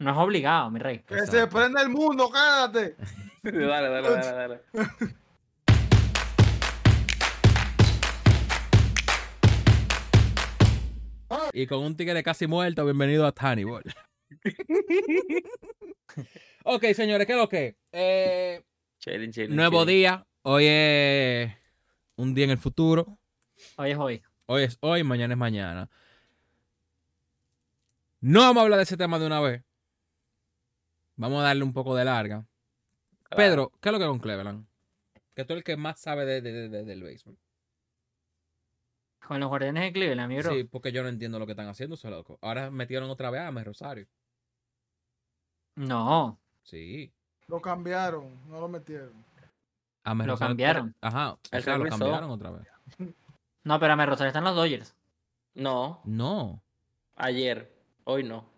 No es obligado, mi rey. Que se prenda el mundo, cállate. dale, dale, dale, dale. Y con un tigre casi muerto, bienvenido a Tannibal. ok, señores, ¿qué es lo que? Eh, Chilling, chilling, nuevo chilling. día. Hoy es un día en el futuro. Hoy es hoy. Hoy es hoy, mañana es mañana. No vamos a hablar de ese tema de una vez. Vamos a darle un poco de larga. Claro. Pedro, ¿qué es lo que es con Cleveland? Que tú eres el que más sabe de, de- de- del béisbol. Con los guardianes de Cleveland, mi bro. Sí, porque yo no entiendo lo que están haciendo, esos locos. Ahora metieron otra vez a Ame Rosario. No. Sí. Lo cambiaron, no lo metieron. Ame Lo Rosario- cambiaron. Ajá. O sea, lo cambiaron otra vez. No, pero a Rosario están los Dodgers. No, No. ayer. Hoy no.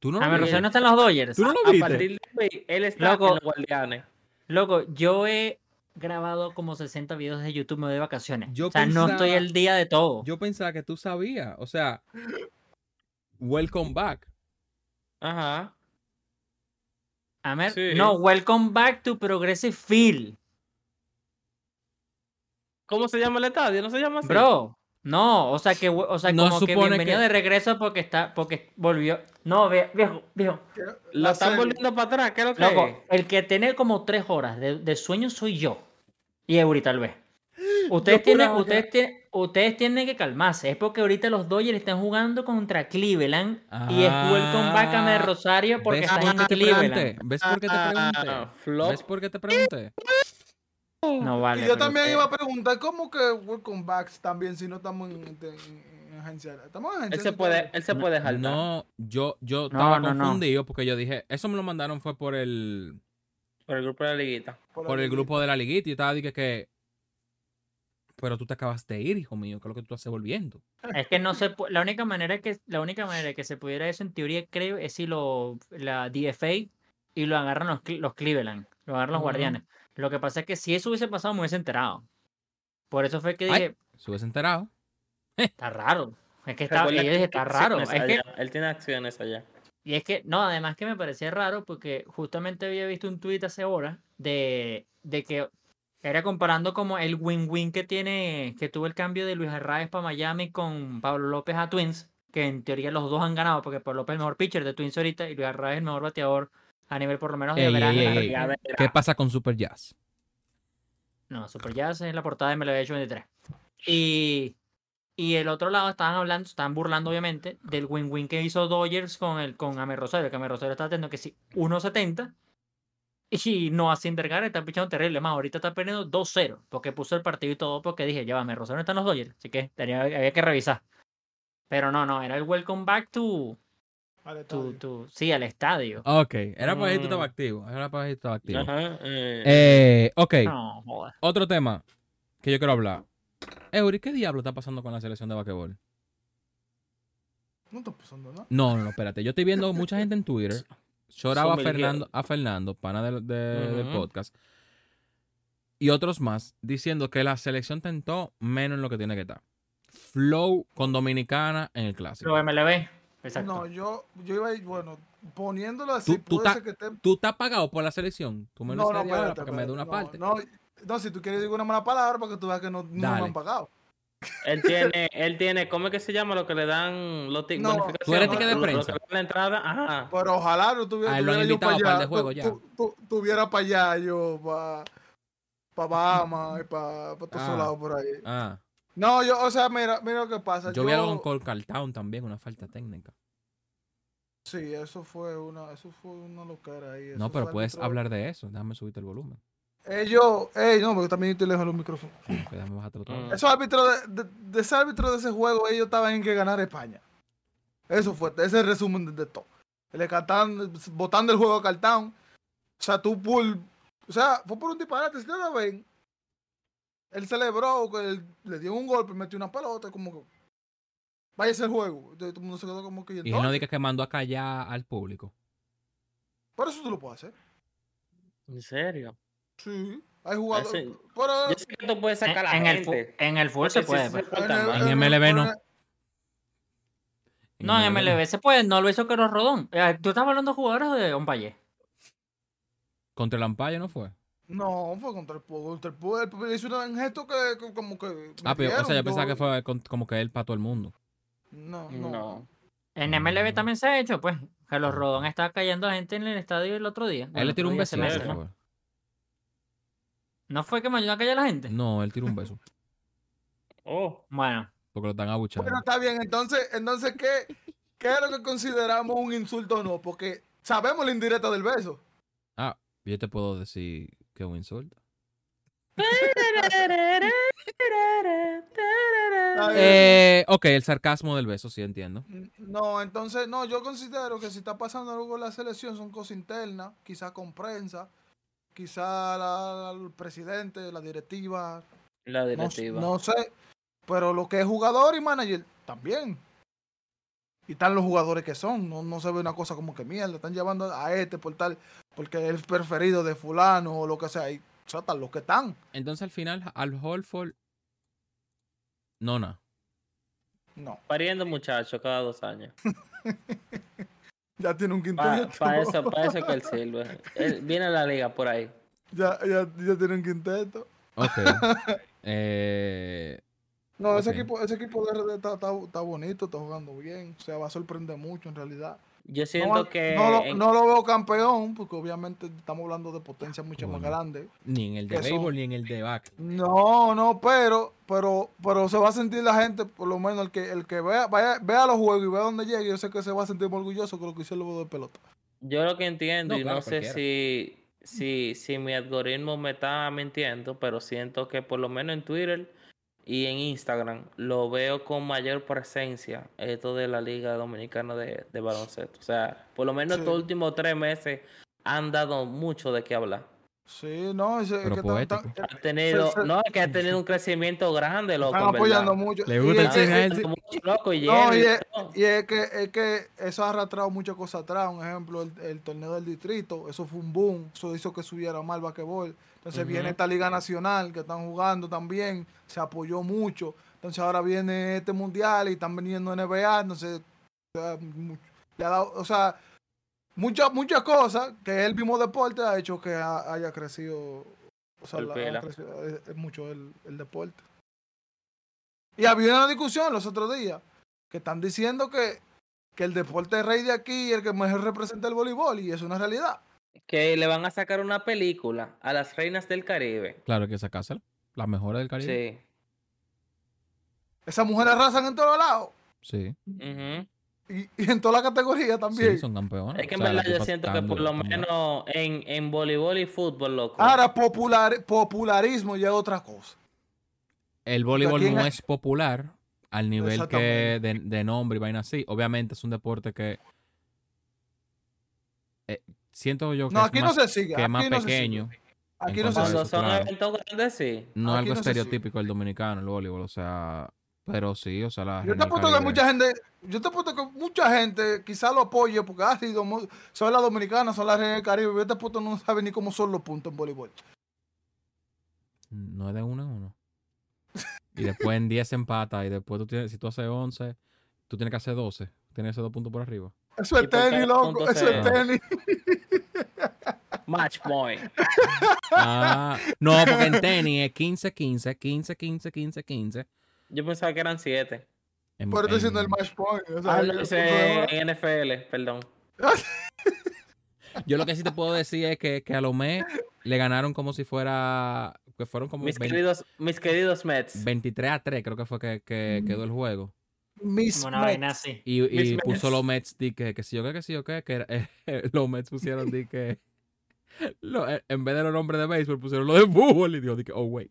Tú no A lo. Rosario no están los Dodgers. ¿Tú no lo A viste? partir de hoy, él está Loco. en los guardianes. Loco, yo he grabado como 60 videos de YouTube me voy de vacaciones. Yo o sea, no estoy el día de todo. Yo pensaba que tú sabías. O sea, welcome back. Ajá. A ver, Sí. no, welcome back to Progressive Field. ¿Cómo se llama el estadio? ¿No se llama así? Bro, no, o sea que, o sea, No como que bienvenido que- de regreso porque está, porque volvió. No, viejo, viejo. Lo La están volviendo para atrás. ¿Qué es lo que Loco, es? el que tiene como tres horas de, de sueño soy yo. Y Eury tal vez. Ustedes Yo tienen, ustedes, tienen, ustedes tienen que calmarse. Es porque ahorita los Dodgers están jugando contra Cleveland. y es welcome back a Mer Ah, Rosario porque ¿Ves estás por en qué te Cleveland. ¿Ves por qué te Ah, pregunté? flop. ¿Ves por qué te pregunté? No vale. y yo también usted- iba a preguntar, ¿cómo que Welcome Back también si no estamos en, en- en agencia? Estamos en agencia. Él se puede, él se puede dejar. No, yo, yo No, estaba no, no. confundido porque yo dije, eso me lo mandaron fue por el, Por el grupo de la liguita. por el grupo de la liguita y yo estaba dije que, pero tú te acabas de ir, hijo mío, ¿qué es lo que tú estás volviendo? Es que no se la única manera que la única manera que se pudiera eso en teoría creo es si lo la DFA y lo agarran los, los Cleveland, lo agarran los guardianes. Lo que pasa es que si eso hubiese pasado me hubiese enterado. Por eso fue que dije, ¿Se hubiese enterado? está raro. Es que está, yo que dije, él está tiene raro. Es que, allá. Él tiene acciones allá. y es que, no, además que me parecía raro porque justamente había visto un tweet hace horas de, de que era comparando como el win-win que tiene, que tuvo el cambio de Luis Arraez para Miami con Pablo López a Twins, que en teoría los dos han ganado porque Pablo López es el mejor pitcher de Twins ahorita y Luis Arraez es el mejor bateador a nivel por lo menos de Ey, averaje. ey. ¿Qué pasa con Super Jazz? No, Super Jazz es la portada de MLB 23. Y, y el otro lado estaban hablando, estaban burlando obviamente del win-win que hizo Dodgers con el con Amer Rosario, que Amer Rosario está teniendo que sí 1.70 y no así Garrett está pichando terrible. Más, ahorita está perdiendo 2-0 porque puso el partido y todo porque dije, ya va, Amer Rosario no está en los Dodgers, así que tenía, había que revisar. Pero no, no, era el welcome back to, Al estadio. to- sí, al estadio. Ok, era para ver si tú estabas Mm. activo. Era para si tú estabas activo. Ajá. eh, Eh, ok, No, otro tema que yo quiero hablar. Eury, ¿qué diablo está pasando con la selección de basquetbol? No está pasando nada. No, no, no, espérate. Yo estoy viendo mucha gente en Twitter. Lloraba a. Fernando, a Fernando, pana del, de- del podcast. Y otros más diciendo que la selección tentó menos en lo que tiene que estar. Flow con Dominicana en el clásico. Lo MLB. Exacto. No, yo, yo iba a ir, bueno, poniéndolo así, Tú- tú puede ta- ser que esté... ¿Tú estás pagado por la selección? Tú me lo No, no, ahora espérate, para que me dé una espérate, parte. no, No, no, si tú quieres decir una mala palabra para que tú veas que no, no me han pagado. Él tiene, él tiene, ¿cómo es que se llama lo que le dan los tickets? No, ¿Tú eres ticket de Lo- lo que prensa? la entrada, ajá. Pero ojalá no tuviera, Ah, lo han tuviera yo invitado para para el allá. de juego tu- ya. tu- tu- tuviera para allá yo, para pa Bahamas y para pa todos Ah. lados por ahí. Ah, No, yo, o sea, mira, mira lo que pasa. yo vi algo con Cartown también, una falta técnica. Sí, eso fue una, eso fue una locura ahí. No, pero puedes hablar de eso. Déjame subirte el volumen. Ellos, ey, no, porque también estoy lejos de los micrófonos. Otro. Mm. Esos árbitros de, de, de ese árbitro de ese juego, ellos estaban en que ganar España. Eso fue, ese es el resumen de, de todo. Le cantaban, botando el juego a Cartown. O sea, tú por. O sea, fue por un disparate. Si ustedes lo ven, él celebró, que él le dio un golpe, metió una pelota, como que. Váyase el juego. Entonces, todo el mundo se quedó como que. Y él entonces, no diga que mandó a callar al público. Por eso tú lo puedes hacer. ¿En serio? Sí. Hay jugadores. Ese- Pero, Yo sé que tú puedes sacar a En, la en el, en el full se Sí, sí, puede. sí, pues. se porta mal. En MLB no. No, en MLB se puede, no lo hizo Carlos Rodón. Eh, Tú estás hablando de jugadores o de Ompaye. Contra el Ampaya no fue. No, fue contra el Púa. Contra el Púa hizo un gesto que, que como que. Ah, pero o sea, yo pensaba que fue con- como que él para todo el mundo. No, no. No. En Mm. MLB también se ha hecho, pues. Carlos Rodón estaba cayendo a gente en el estadio el otro día. él le tiró un beso. ¿No fue que me ayudó a callar a la gente? No, él tiró un beso. Oh, Bueno, Porque lo están abuchando. Bueno, está bien. Entonces, entonces ¿qué, ¿qué es lo que consideramos un insulto o no? Porque sabemos la indirecta del beso. Ah, yo te puedo decir Está bien. Eh, ok, el sarcasmo del beso, sí entiendo. No, entonces, no, yo considero que si está pasando algo con la selección son cosas internas, quizás con prensa, quizás la- el presidente, la directiva, la no, directiva. no sé, pero lo que es jugador y manager también. Y están los jugadores que son, no, no se ve una cosa como que mierda, están llevando a este por tal, porque es el preferido de fulano o lo que sea, y o sea, están los que están. Entonces al final, al Holford. No, no. No, Pariendo muchachos cada dos años. ya tiene un Para quinteto. eso, pa' eso que él sirve. Él viene a la liga por ahí. ya, ya, ya tiene un quinteto. Ok. eh, No, ese equipo, ese equipo de RD está, está, está bonito, está jugando bien. O sea, va a sorprender mucho en realidad. Yo No, siento que. no lo, en- no lo veo campeón, porque obviamente estamos hablando de potencia mucho más grande. ni en el de béisbol ni en el de back. No, no, pero, pero, pero se va a sentir la gente, por lo menos el que, el que vea, vaya, vea los juegos y vea dónde llegue, yo sé que se va a sentir muy orgulloso con lo que hizo el juego de pelota. Yo lo que entiendo, No, y claro, no sé cualquiera. si, si, si mi algoritmo me está mintiendo, pero siento que por lo menos en Twitter y en Instagram lo veo con mayor presencia esto de la Liga Dominicana de, de Baloncesto. O sea, por lo menos Sí. estos últimos tres meses han dado mucho de qué hablar. Sí, no, es Pero que poético. están- Ha tenido, se- no, es que ha tenido un crecimiento grande, loco. están apoyando verdad. mucho. Le Y gusta es el que- cine, Está mucho loco y No, y es, y es que, es que eso ha arrastrado muchas cosas atrás. Un ejemplo, el, el torneo del distrito, eso fue un boom. Eso hizo que subiera más el basquetbol. Entonces viene esta liga nacional que están jugando también. Se apoyó mucho. Entonces ahora viene este mundial y están viniendo NBA. Entonces, o sea, le ha dado, o sea, muchas, muchas cosas que el mismo deporte ha hecho que ha- haya crecido. O sea, la- crecido, eh, eh, mucho el, el deporte. Y había una discusión los otros días que están diciendo que, que el deporte es rey de aquí y el que mejor representa el voleibol, y es una realidad. Que le van a sacar una película a las reinas del Caribe. Claro que sacársela. Las mejores del Caribe. Sí. Esas mujeres arrasan en todos lados Sí. Y, y en toda la categoría también. Sí, son campeones. Es que en O sea, las verdad yo siento que por lo menos en, en voleibol y fútbol, loco. Ahora, popular, popularismo ya es otra cosa. El voleibol no es popular al nivel que de, de nombre y vaina así. Obviamente es un deporte que eh, siento yo que No, es aquí más, no se sigue. que es aquí más no se sigue. pequeño. Aquí no se sigue. son claro. eventos grandes, sí. No Aquí algo estereotípico del dominicano, el voleibol. O sea, pero sí, o sea, la Yo te apuesto que mucha gente, yo te apuesto que mucha gente quizá lo apoye porque ha sido, mu- son las dominicanas, son las reinas del Caribe. Yo te apuesto no sabe ni cómo son los puntos en voleibol. No es de uno en uno. Y después en 10 empata. Y después tú tienes, si tú haces 11, tú tienes que hacer 12. Tienes que hacer dos puntos por arriba. Eso es ¿Y por qué tenis, loco. Eso es tenis. Match point. Ah, no, porque en tenis es 15, 15, 15, 15, 15, 15. Yo pensaba que eran siete. En- Por eso diciendo en- el match point. o sea, Ah, el- ese en NFL, perdón. Yo lo que sí te puedo decir es que, que a Lomé le ganaron como si fuera. Que fueron como Mis 20 queridos, mis queridos Mets. 23 a 3, creo que fue que, que quedó el juego. Miss Una Mets. vaina así. Y, y Mis puso Mets. los Mets, di que, que si yo qué, que si yo qué, que era- los Mets pusieron, di que. lo- eh, en vez de los nombres de béisbol, pusieron los de fútbol. Y digo, di que, oh, wait.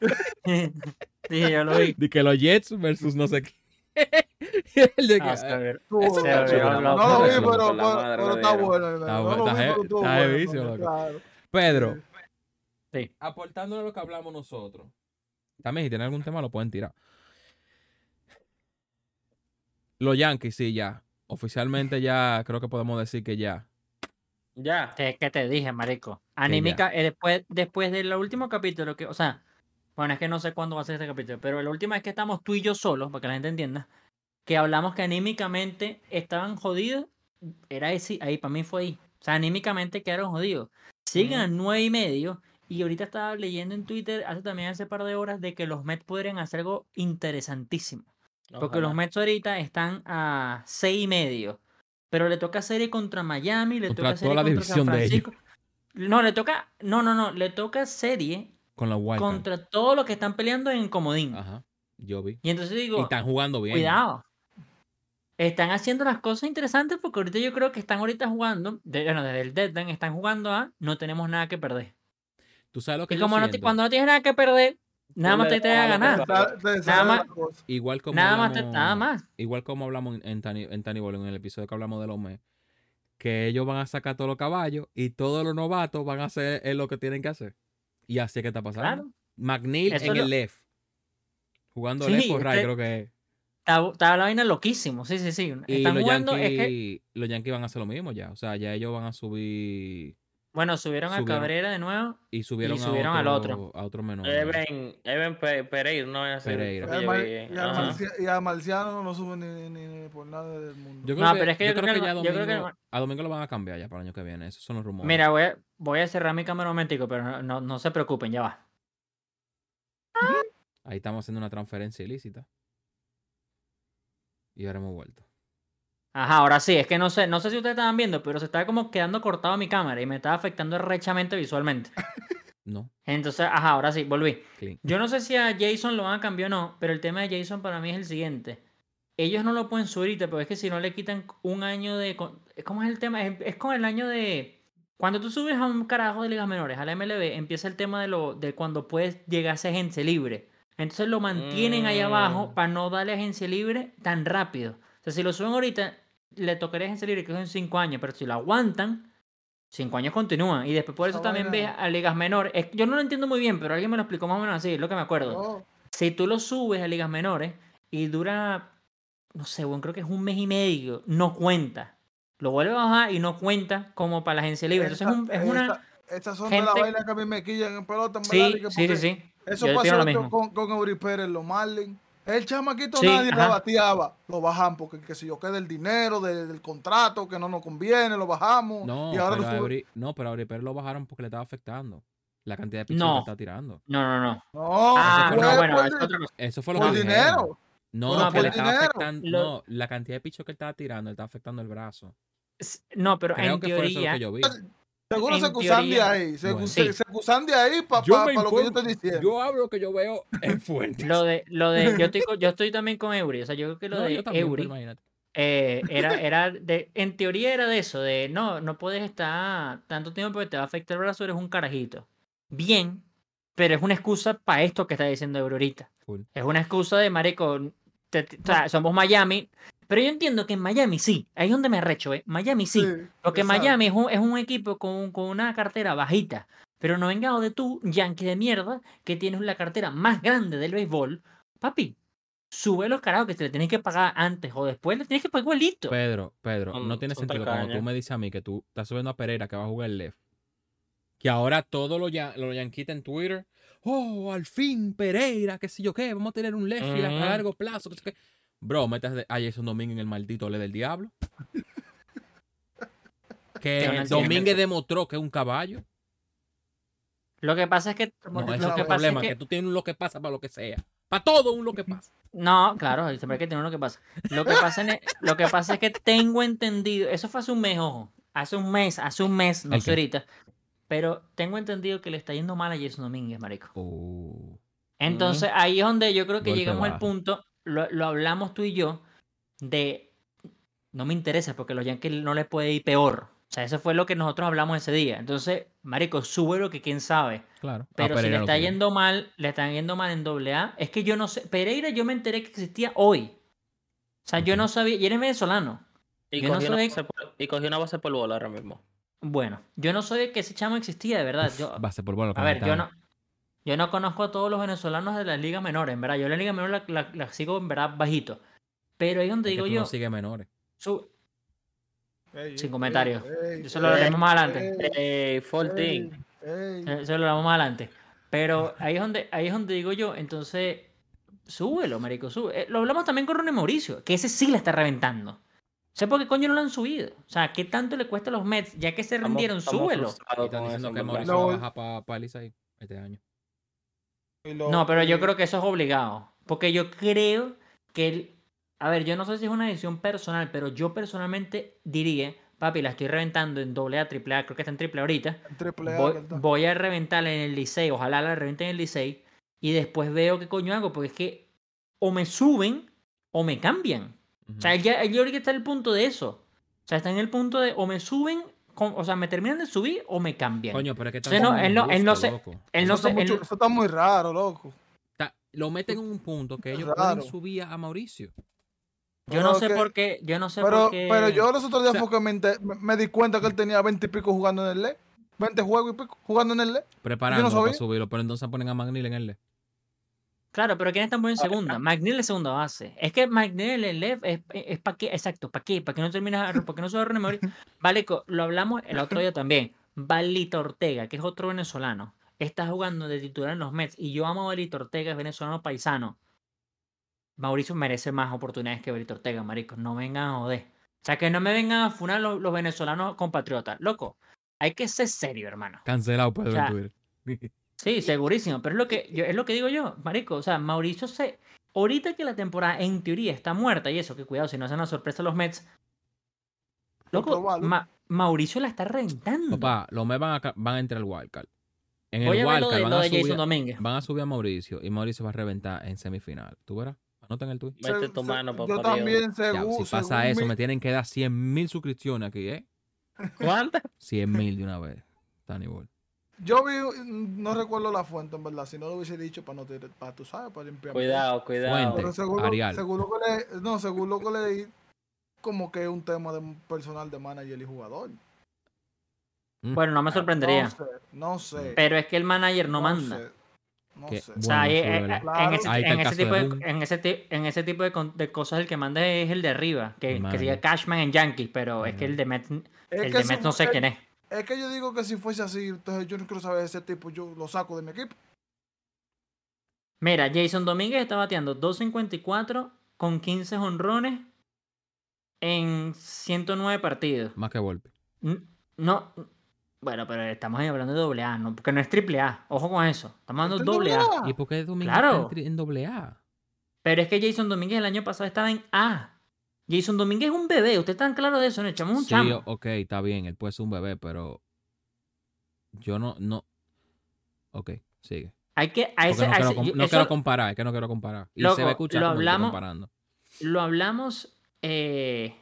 sí, yo lo vi. Di que los Jets versus no sé qué. De que, Ah, Eso es no lo vi, pero, está bueno. Está no bueno, lo vi, está pero he- estuvo está bueno, heavísimo, porque, loco. claro. Pedro, Sí. aportándole a lo que hablamos nosotros. También, si tienen algún tema, lo pueden tirar. Los Yankees, sí, ya. Oficialmente ya creo que podemos decir que ya. Ya. Es que te dije, marico. Anímica, eh, después, después del último capítulo, que, o sea, bueno, es que no sé cuándo va a ser este capítulo, pero la última vez que estamos tú y yo solos, para que la gente entienda, que hablamos que anímicamente estaban jodidos, era ese, ahí para mí fue ahí. O sea, anímicamente quedaron jodidos. Siguen a nueve y medio. Y ahorita estaba leyendo en Twitter hace también hace par de horas de que los Mets podrían hacer algo interesantísimo. Porque los. Mets ahorita están a seis y medio. Pero le toca serie contra Miami, le Contra toca toda serie la contra San. Francisco. No, le toca. No, no, no. Le toca serie Con la Wildcard. contra todos los que están peleando en comodín. Ajá. Yo vi. Y entonces Y digo, están jugando bien. cuidado. Están haciendo las cosas interesantes porque ahorita yo creo que están ahorita jugando, de- bueno, desde el deadline están jugando a no tenemos nada que perder. Tú sabes lo que Y yo como no, cuando no tienes nada que perder, nada más te te a ganar. Te- te Nada más-. Igual como Nada más, te- hablamos, nada más. Igual como hablamos en, en Tani, en Tani Ball, en el episodio que hablamos de los Mets, que ellos van a sacar todos los caballos y todos los novatos van a hacer eh, lo que tienen que hacer. Y así es que está pasando. Claro. McNeil Eso en lo- el left. Jugando Sí, left or right, este- creo que es. Está, está la vaina loquísimo, sí, sí, sí. Y Están los jugando, Yankees, es que, los Yankees van a hacer lo mismo ya. O sea, ya ellos van a subir bueno, subieron a. Cabrera de nuevo. y subieron, subieron a, al otro, otro. a otro menor. Eben, Eben Pe- Pereira, no es. Pereira. Y a yo Mar- vi, y a y Marciano no sube ni, ni- ni por nada del mundo. Yo creo No, que, pero es que yo creo que ya no- yo creo que domingo, a domingo lo van a cambiar ya para el año que viene. Esos son los rumores. Mira, voy a, voy a cerrar mi cámara un momentico, pero no, no, no se preocupen, ya va. Ahí estamos haciendo una transferencia ilícita. Y ahora hemos vuelto. Ajá, ahora sí, es que no sé, no sé si ustedes estaban viendo, pero se estaba como quedando cortado mi cámara y me estaba afectando rechamente visualmente. No, Entonces, ajá, ahora sí, volví. clean. Yo no sé si a Jason lo van a cambiar o no, pero el tema de Jason para mí es el siguiente. Ellos no lo pueden subir ahorita, pero es que si no le quitan un año de... ¿Cómo es el tema? Es, es con el año de... Cuando tú subes a un carajo de ligas menores, a la MLB, empieza el tema de, lo, de cuando puedes llegar a ser agencia libre. Entonces lo mantienen ahí abajo Mm. para no darle agencia libre tan rápido. O sea, si lo suben ahorita, le tocaría agencia libre que en 5 años, pero si lo aguantan, 5 años continúan. Y después por eso también ves vaina- a ligas menores. Es- yo no lo entiendo muy bien, pero alguien me lo explicó más o menos así, es lo que me acuerdo. No, Si tú lo subes a ligas menores y dura, no sé, bueno, creo que es un mes y medio, no cuenta. Lo vuelve a bajar y no cuenta como para la agencia libre. Entonces es, un- es esta- una... esta- Estas son de gente- las vainas que a mí me quillan en pelota, en Sí, sí, sí, sí. Eso Yo pasó con, con Eury Pérez, los Marlins. El chamaquito Sí, nadie ajá. lo bateaba, lo bajan porque que si yo queda el dinero de- del contrato que no nos conviene, lo bajamos. No, y ahora pero lo a sube- Eury- no, pero Pérez lo bajaron porque le estaba afectando. La cantidad de pichos No. que está tirando. No, no, no. No, Ah, fue no, bueno, por, es di- otra cosa. Eso fue lo por que dinero. No, que le estaba dinero. afectando. Lo- No, la cantidad de pichos que él estaba tirando, le estaba afectando el brazo. No, pero Creo en que fue eso lo que yo vi. Seguro se acusan de ahí, se, Bueno. se, Sí. se acusan de ahí para Yo me lo que yo estoy diciendo. Yo hablo lo que yo veo en fuentes. Lo de, lo de, yo estoy, yo estoy también con Eury, o sea, yo creo que lo No, de también, pero Eury eh, era, era de, en teoría era de eso, de no, no puedes estar tanto tiempo porque te va a afectar el brazo, eres un carajito. Bien, pero es una excusa para esto que está diciendo Eury ahorita. Es una excusa de marico, te- somos Miami, pero yo entiendo que en Miami sí, ahí es donde me arrecho, ¿eh? Miami sí. Porque. Miami es un, es un equipo con, con una cartera bajita. Pero no venga de tú, yankee de mierda, que tienes la cartera más grande del béisbol. Papi, sube los carajos que te le tienes que pagar antes o después, le tienes que pagar igualito. Pedro, Pedro, no tiene sentido cuando tú me dices a mí que tú estás subiendo a Pereira que va a jugar el left. Que ahora todos los, ya- yanquitas en Twitter, oh, al fin Pereira, qué sé yo qué, vamos a tener un left a largo plazo, que sé qué. Bro, metes a Jason Domínguez en el maldito le del diablo. que Domínguez demostró que es un caballo. Lo que pasa es que. No, ese lo es el problema, es que... que. tú tienes un lo que pasa para lo que sea. Para todo un lo que pasa. No, claro, siempre hay que tener lo que pasa. Lo que pasa, en e- lo que pasa es que tengo entendido. Eso fue hace un mes, ojo. Hace un mes, hace un mes, no ¿El sé ahorita. Pero tengo entendido que le está yendo mal a Jason Domínguez, marico. Oh, Entonces ahí es donde yo creo que Golpe llegamos al punto, lo, lo hablamos tú y yo, de no me interesa porque los Yankees no les puede ir peor. O sea, eso fue lo que nosotros hablamos ese día. Entonces, Marico, sube lo que quién sabe. claro. A Pero si le está yendo mal, le están yendo mal en doble A. Es que yo no sé. Pereira yo me enteré que existía hoy. O sea, yo no sabía. Y eres venezolano. Y Yo no cogió, una soy- base por, y cogió una base por bola ahora mismo. Bueno, yo no sabía que ese chamo existía, de verdad. Yo, ser por bola, A ver, yo no, yo no conozco a todos los venezolanos de las ligas menores, en verdad. Yo la liga menor la, la- la sigo en verdad bajito. Pero ahí donde Es que digo tú yo, no sigues menores. su- Ey, sin ey, comentarios. ey, Eso lo haremos más adelante. ey, Eh, ey, 14. ey. eh, eso lo hablamos más adelante. Pero ahí es donde, ahí es donde digo yo, entonces, súbelo, marico, sube. Eh, lo hablamos también con Ronnie Mauricio, que ese sí la está reventando. O sea, ¿por qué coño no lo han subido? O sea, ¿qué tanto le cuesta a los Mets? Ya que se Estamos- rindieron, estamos súbelo. frustrados Y están diciendo que. Mauricio No, va a bajar para Licey este año. Lo- No, pero yo creo que eso es obligado. Porque yo creo que él. A ver, yo no sé si es una decisión personal, pero yo personalmente diría, papi, la estoy reventando en doble A, triple A, creo que está en triple A ahorita. en triple A, Voy, a reventarla en el Licey, ojalá la reventen en el Licey. Y después veo qué coño hago, porque es que o me suben o me cambian. O sea, él ya, él ya ahorita está en el punto de eso. O sea, está en el punto de o me suben, o sea, me terminan de subir o me cambian. Coño, pero es que están no, él no- él no se- loco. él Eso está mucho- eso está muy raro, loco. Está- lo meten en un punto que ellos Raro. pueden subir a Mauricio. yo no sé que- por qué, yo no sé Pero, por qué. pero yo los otros días O sea- fue que me, ente- me- me di cuenta que él tenía 20 y pico jugando en el LE. 20 juegos y pico jugando en el LE. Preparando para subirlo, pero entonces ponen a McNeil en el E. Claro, pero ¿quién está en segunda? McNeil es segunda base. Es que McNeil, el left, es, es para qué, exacto, ¿para qué? ¿Para que no termina, para que no se Ronnie Mauricio? Vale, lo hablamos el otro día también. Valito Ortega, que es otro venezolano, está jugando de titular en los Mets. Y yo amo a Valito Ortega, es venezolano paisano. Mauricio merece más oportunidades que Valito Ortega, marico. No vengan a joder. O sea, que no me vengan a funar los, los venezolanos compatriotas. Loco, hay que ser serio, hermano. Cancelado por O sea, Twitter. Sí, segurísimo, pero es lo que yo, es lo que digo yo, marico, o sea, Mauricio se ahorita que la temporada en teoría está muerta y eso, que cuidado si no hacen una sorpresa los Mets. Loco. Ma- Mauricio la está reventando. Papá, los Mets van a, van a entrar al wildcard. En Voy el a wildcard de, van, a subir, van a subir a Mauricio y Mauricio va a reventar en semifinal. ¿Tú verás? Anoten el tweet. Mete Se- tu mano, papá. Yo también, Ya, según. si pasa según eso, mi- me tienen que dar 100 mil suscripciones aquí, ¿eh? ¿Cuántas? 100 mil de una vez. Tani Ball. Yo vi, no recuerdo la fuente, en verdad. Si no lo hubiese dicho para no te, para tú sabes, para limpiar. Cuidado, cuidado. Fuente. Pero Arial. según lo que le, no, según lo que leí, como que es un tema de personal de manager y jugador. Bueno, no me sorprendería, No sé, no sé. pero es que el manager no, manda. sé, No sé. O sea, en ese, en de tipo de, Boone. en ese ti- en ese tipo de, con- de cosas el que manda es el de arriba, que, sería Cashman en Yankees, pero es que el de Mets, Es el que de si Mets no sé quién es. Es que yo digo que si fuese así, entonces yo no quiero saber de ese tipo, yo lo saco de mi equipo. Mira, Jason Domínguez está bateando 254 con 15 honrones en 109 partidos. Más que golpe. No, bueno, pero estamos ahí hablando de doble A, ¿no? porque no es triple A. Ojo con eso. Estamos hablando de Este doble A. ¿Y por qué Domingo Claro. está en doble A? Pero es que Jason Domínguez el año pasado estaba en A. Jason Domínguez es un bebé, ¿usted está claro de eso? No echamos un Sí, chamo. ok, está bien, él puede ser un bebé, pero yo no, no. Ok, sigue. Hay que, a Porque ese, no a quiero, ese- com- yo- no eso quiero comparar, es que no quiero comparar. Y se Loco, va a escuchar lo hablamos- comparando. lo hablamos. Eh,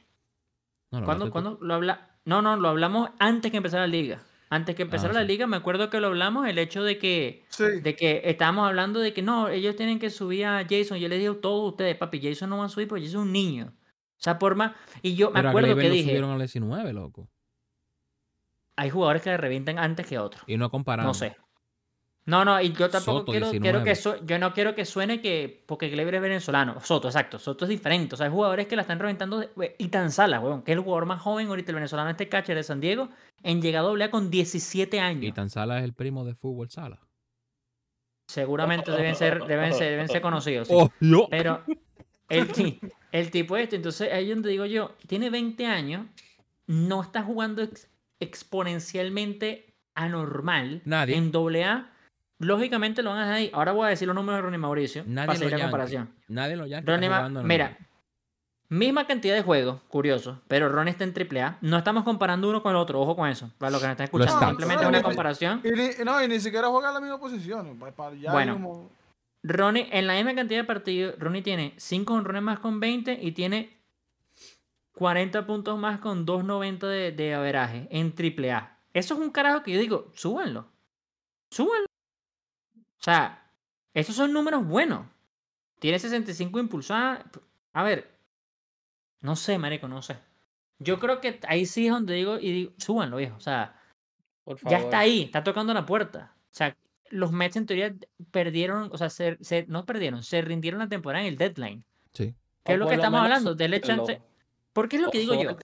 No, no, ¿Cuándo, no, cuándo lo habla? No, no, lo hablamos antes que empezara la liga. Antes que empezara Ah, la sí. liga, me acuerdo que lo hablamos, el hecho de que, Sí. de que estábamos hablando de que no, ellos tienen que subir a Jason. Yo les digo a todos ustedes, papi, Jason no va a subir porque Jason es un niño. O sea, por más. Y yo me Pero a acuerdo Gleyber que lo dije, subieron a 19, loco. hay jugadores que le revientan antes que otros. Y no comparando. No sé. No, no, y yo tampoco Soto, quiero, 19. quiero que yo no quiero que suene que porque Gleyber es venezolano. Soto, exacto. Soto es diferente. O sea, hay jugadores que la están reventando. Y tan sala, weón, que es el jugador más joven ahorita, el venezolano, este catcher de San Diego, en llegado a doble A con 17 años. Y tan sala es el primo de fútbol sala. Seguramente deben ser, deben ser, deben ser conocidos. sí. ¡Oh, yo! Pero el, el tipo este, entonces ahí es donde digo yo, tiene 20 años, no está jugando ex- exponencialmente anormal Nadie. en doble A. Lógicamente lo van a dejar ahí. Ahora voy a decir los números de Ronnie Mauricio Nadie para los la comparación. Nadie lo Yankees Ronnie está Ma- jugando mira, misma cantidad de juegos, curioso, pero Ronnie está en triple A. No estamos comparando uno con el otro, ojo con eso, para los que nos están escuchando. está. Simplemente No, una no, comparación. Y ni, no, y ni siquiera juega en la misma posición. pa- ya Bueno. mismo- Ronnie, en la misma cantidad de partidos, Ronnie tiene 5 honrones más con 20 y tiene 40 puntos más con 2.90 de, de averaje en triple A. Eso es un carajo que yo digo, súbanlo. Súbanlo. O sea, esos son números buenos. Tiene 65 impulsadas. A ver, no sé, marico, no sé. Yo creo que ahí sí es donde digo, y digo, súbanlo, viejo. O sea, Por favor. ya está ahí, está tocando la puerta. O sea, los Mets en teoría perdieron, o sea, se, se- no perdieron, se rindieron la temporada en el deadline. Sí. ¿Qué O es lo por que lo estamos menos hablando? Suéltenlo. chance. Porque es lo que O digo yo.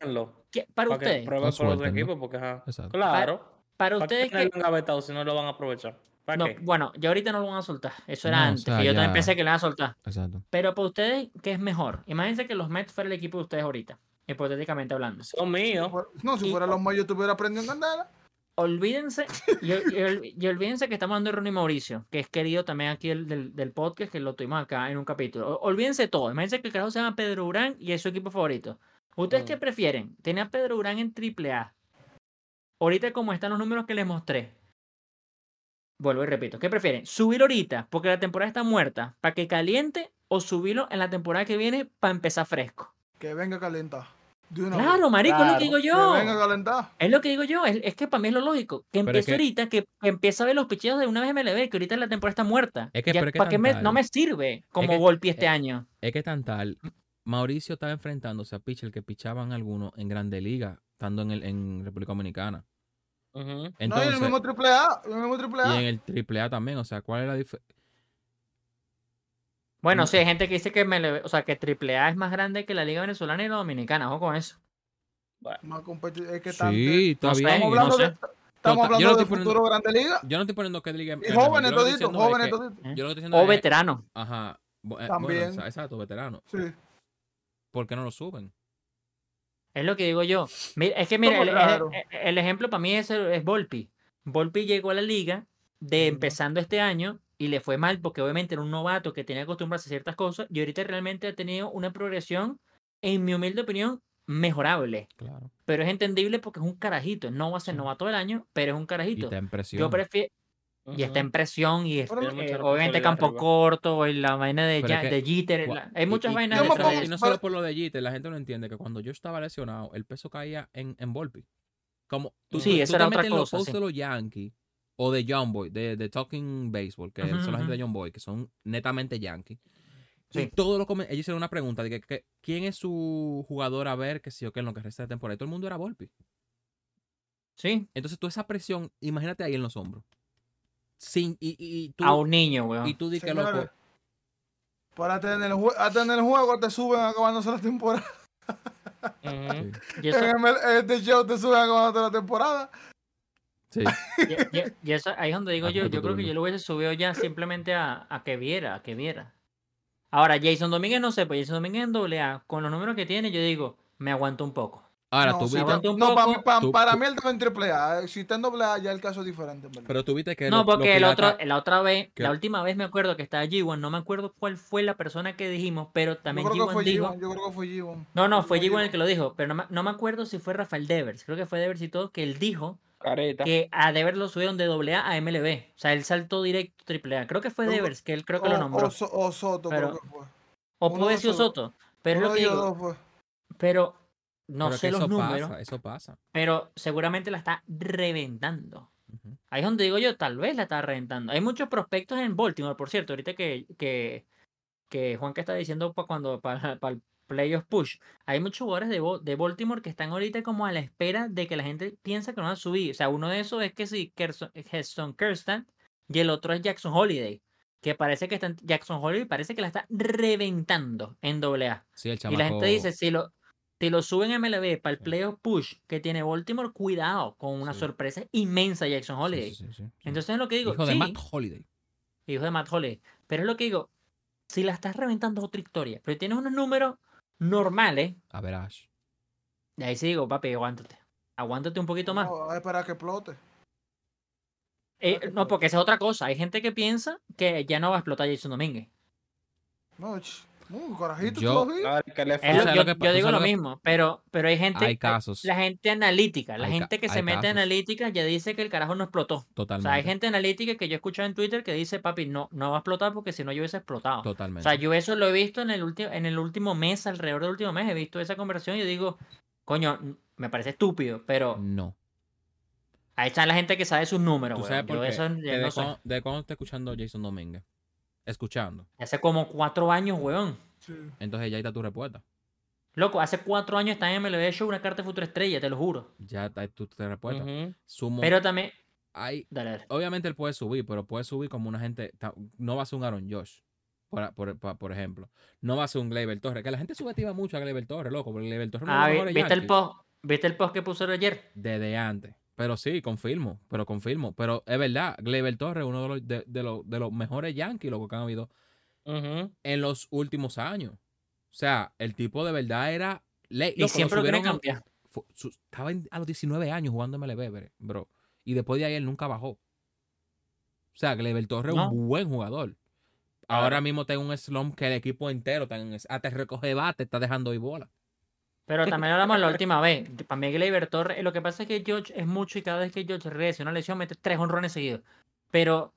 que para para que ustedes, prueben O con otro equipo, porque ajá. Exacto. Claro. para ¿Para ustedes que... engavetado si no lo van a aprovechar? ¿Para No, qué? bueno, ya ahorita no lo van a soltar. Eso era No, o antes, sea, que yo también ya- pensé que lo iban a soltar. Exacto. Pero para ustedes, ¿qué es mejor? Imagínense que los Mets fuera el equipo de ustedes ahorita, hipotéticamente hablando. Son míos. No, si Y- fuera los mayos, estuviera prendiendo en candela. Olvídense, y, y ol- y olvídense que estamos hablando de Ronnie Mauricio, que es querido también aquí el, del, del podcast, que lo tuvimos acá en un capítulo. O- Olvídense todo. Imagínense que el carajo se llama Pedro Urán y es su equipo favorito. ¿Ustedes qué prefieren? ¿Tener a Pedro Urán en AAA? Ahorita como están los números que les mostré. Vuelvo y repito. ¿Qué prefieren? ¿Subir ahorita porque la temporada está muerta para que caliente o subirlo en la temporada que viene para empezar fresco? Que venga a Claro, marico, es lo que digo Que yo. venga a calentar. Es lo que digo yo, es, es que para mí es lo lógico. Que es empiece que- ahorita, que, que empiece a ver los picheos de una vez MLB, que ahorita la temporada está muerta. Es que, Ya, ¿Para qué me- no me sirve como que- golpe este eh, año? Es que tan tal. Mauricio estaba enfrentándose a pitcher que pichaban algunos en Grande Liga, estando en, el, en República Dominicana. Ujú. no, y Entonces, el mismo triple A. El mismo triple y en el AAA también, o sea, ¿cuál es la diferencia? Bueno, no- sí, hay gente que dice que MLB, o sea, que AAA es más grande que la Liga Venezolana y la Dominicana, ojo con eso. Bueno, Más competi- es que tan- Sí, está bien. Estamos no hablando sé. de, estamos Total, yo hablando no de poniendo- futuro Grande Liga. Yo no estoy poniendo que Liga. Y jóvenes toditos, jóvenes toditos. ¿eh? Yo lo que estoy diciendo O es- veterano. Ajá. eh, También. Bueno, exa- exacto, veterano. Sí. ¿Por qué no lo suben? Es lo que digo yo. Mira, es que mira, Somos el, el- raros. el- el ejemplo para mí es, es Volpi. Volpi llegó a la liga de empezando este año y le fue mal porque obviamente era un novato que tenía que acostumbrarse a ciertas cosas y ahorita realmente ha tenido una progresión, en mi humilde opinión, mejorable. Claro. Pero es entendible porque es un carajito. No va a ser Sí. novato del año, pero es un Y carajito. te impresiona. Yo prefiero. Y está en presión y es, eh, obviamente campo arriba. corto y la vaina de, es ya- que de Jeter. Gua- la- hay y- muchas y- vainas de pongo- Y eso. no solo por lo de Jeter, la gente no entiende que cuando yo estaba lesionado, el peso caía en, en Volpi. Como tú, Sí, tú- tú esa te era otra metes en los cosa, posts sí. de los Yankees o de John Boy, de, de Talking Baseball, que son la gente de John Boy, que son netamente Yankees. Y Sí. todo lo comen- ellos hicieron una pregunta de que, que- quién es su jugador a ver que sí o qué en lo que resta de temporada. Y todo el mundo era Volpi. Sí, Entonces, tú esa presión, imagínate ahí en los hombros. Sin, y, y, y tú, a un niño, weón. y tú di que loco. Para tener, el juego te suben acabándose la temporada. Ujú. Sí. Y eso, En el, este show te suben acabándose la temporada. Sí. y- y- y eso ahí es donde digo Ah, yo. Yo creo que yo lo hubiese subido ya simplemente a, a que viera, a que viera. Ahora, Jason Domínguez no sé, pues Jason Domínguez en doble A, con los números que tiene, yo digo, me aguanto un poco. Ahora, no, tú viste, un no, para mí, poco. Tú- para mí él estaba en triple A. Si está en doble A, ya el caso es diferente. verdad. pero tú viste que No, porque el otro, la otra vez, la última vez me acuerdo que estaba G1, no me acuerdo cuál fue la persona que dijimos, pero yo también creo que G1 fue dijo. G1. Yo creo que fue G1. No, no, fue Fue G1 el G1. que lo dijo, pero no me, no me acuerdo si fue Rafael Devers, creo que fue Devers y todo, que él dijo Careta. que a Devers lo subieron de AA a MLB. O sea, él saltó directo AAA. Creo que fue Devers, que él creo que lo nombró. O, So- o Soto, Pero- creo que fue. O uno pudo de haber sido esos dos. Soto. Pero es lo que digo. dos. Pero no pero sé que los eso números, Pasa, eso pasa. pero seguramente la está reventando. Ahí es donde digo yo, tal vez la está reventando. Hay muchos prospectos en Baltimore, por cierto, ahorita que, que, que Juan que está diciendo para cuando para, el playoff push. Hay muchos jugadores de, de Baltimore que están ahorita como a la espera de que la gente piensa que no van a subir. O sea, uno de esos es que sí, Heston Kirsten y el otro es Jackson Holiday. Que parece que están, Jackson Holiday parece que la está reventando en AA. Sí, el Y chamaco. la gente dice, si lo, si lo suben a MLB para el playoff push que tiene Baltimore, cuidado con una Sí. sorpresa inmensa Jackson Holiday. sí, sí. Entonces es lo que digo. Hijo de Matt Holiday. hijo de Matt Holiday. Pero es lo que digo, si la estás reventando es otra historia, pero tienes unos números normales, A ver, Ash. y ahí sí digo, papi, aguántate. Aguántate un poquito más. No, para que explote. Eh, que no, porque esa es otra cosa. Hay gente que piensa que ya no va a explotar Jason Domínguez. No, no, carajito, Yo- yo, digo lo mismo, pero, pero hay gente, Hay casos. la gente analítica, la Hay gente que se mete casos. en analítica ya dice que el carajo no explotó. O Totalmente. sea, hay gente analítica que yo he escuchado en Twitter que dice, papi, no, no va a explotar porque si no yo hubiese explotado. O Totalmente. sea, yo eso lo he visto en el, último en el último mes, alrededor del último mes, he visto esa conversación y digo, coño, me parece estúpido, pero No. ahí está la gente que sabe sus números, ¿Tú sabes por qué? eso de, no sé. de cuándo está escuchando Jason Domínguez? Escuchando. Hace como cuatro años, weón. Sí. Entonces ya ahí está tu respuesta. Loco, hace cuatro años está en MLB Show una carta de futuro estrella, te lo juro. Ya está tu, tu respuesta. Sumo. Pero también, hay, dale, dale. obviamente él puede subir, pero puede subir como una gente. No va a ser un Aaron Josh, por, por, por- por ejemplo. No va a ser un Gleyber Torres. Que la gente subestima mucho a Gleyber Torres, loco. Porque Gleyber Torres es uno de Ah, los vi- mejores ¿viste el post? ¿Viste el post que puso ayer? Desde antes. Pero sí, confirmo, pero confirmo. Pero es verdad, Gleyber Torres es uno de los, de, de los, de los mejores Yankees, lo que han habido en los últimos años. O sea, el tipo de verdad era... le- Y loco, siempre lo quieren cambiar. su- estaba en- a los 19 años jugando MLB, bro. Y después de ahí él nunca bajó. O sea, Gleyber Torres es No. un buen jugador. Ahora mismo tengo un slump que el equipo entero está en hasta recoge bate, está dejando ahí bola. Pero también hablamos la última vez. Para mí, Gleyber Torres, lo que pasa es que George es mucho y cada vez que George regresa una lesión mete tres honrones seguidos. Pero